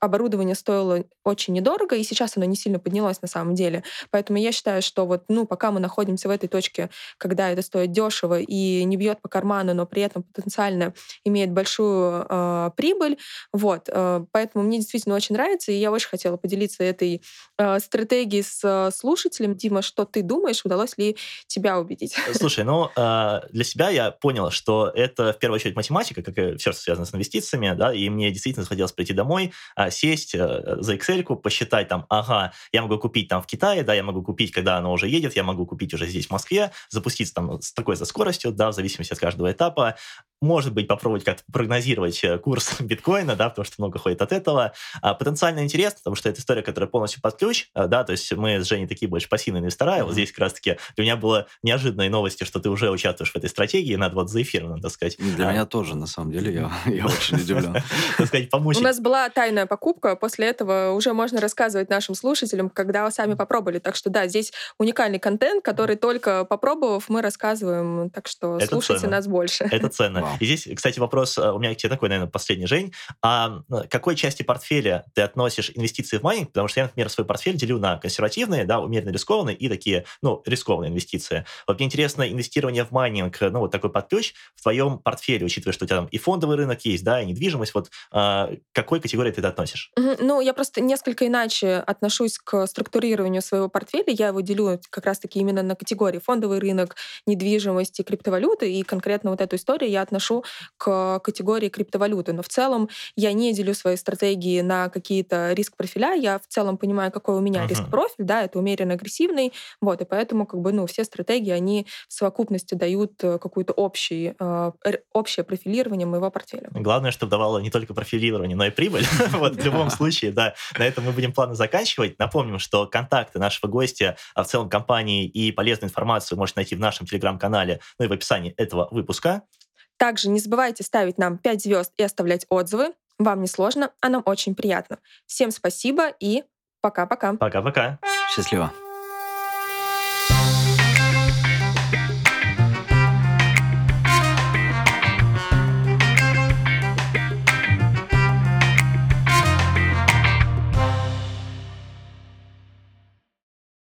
оборудование стоило очень недорого, и сейчас оно не сильно поднялось на самом деле. Поэтому я считаю, что вот, ну, пока мы находимся в этой точке, когда это стоит дешево и не бьет по карману, но при этом потенциально имеет большую э, прибыль, вот. Э, поэтому мне действительно очень нравится, и я очень хотела поделиться этой э, стратегией с э, слушателем. Дима, что ты думаешь, удалось ли тебя убедить? Слушай, ну, э, для себя я понял, что это в первую очередь математика, как и все, что связано с инвестициями, да, и мне действительно захотелось прийти домой, сесть э, за Excel, посчитать там, ага, я могу купить там в Китае, да, я могу купить, когда оно уже едет, я могу купить уже здесь, в Москве, запуститься там с такой за скоростью, да, в зависимости от каждого этапа, может быть, попробовать как-то прогнозировать э, курс биткоина, да, потому что много ходит от этого. А, потенциально интересно, потому что это история, которая полностью под ключ, а, да, то есть мы с Женей такие больше пассивные инвестора, mm-hmm. вот здесь как раз-таки для меня было неожиданные новости, что ты уже участвуешь в этой стратегии, надо вот за эфиром, надо сказать. Для а, меня тоже, на самом деле, я, я очень удивлен. Так сказать, помочь. У нас была тайная покупка, после этого уже можно рассказывать нашим слушателям, когда сами попробовали. Так что да, здесь уникальный контент, который только попробовав, мы рассказываем, так что слушайте нас больше. Это ценно. И здесь, кстати, вопрос э, у меня к тебе такой, наверное, последний, Жень. А к какой части портфеля ты относишь инвестиции в майнинг? Потому что я, например, свой портфель делю на консервативные, да, умеренно рискованные и такие, ну, рискованные инвестиции. Вот мне интересно, инвестирование в майнинг, ну, вот такой под ключ в твоем портфеле, учитывая, что у тебя там и фондовый рынок есть, да, и недвижимость, вот а, какой категории ты это относишь? Ну, я просто несколько иначе отношусь к структурированию своего портфеля. Я его делю как раз-таки именно на категории фондовый рынок, недвижимости, криптовалюты, и конкретно вот эту историю я отношу к категории криптовалюты. Но в целом я не делю свои стратегии на какие-то риск-профиля. Я в целом понимаю, какой у меня uh-huh. риск-профиль, да, это умеренно агрессивный, вот, и поэтому как бы, ну, все стратегии, они в совокупности дают э, какую-то общий, э, общее профилирование моего портфеля. Главное, чтобы давало не только профилирование, но и прибыль. Вот в любом случае, да. На этом мы будем плавно заканчивать. Напомним, что контакты нашего гостя, а в целом компании и полезную информацию можете найти в нашем телеграм-канале, ну и в описании этого выпуска. Также не забывайте ставить нам 5 звезд и оставлять отзывы. Вам не сложно, а нам очень приятно. Всем спасибо и пока-пока. Пока-пока. Счастливо.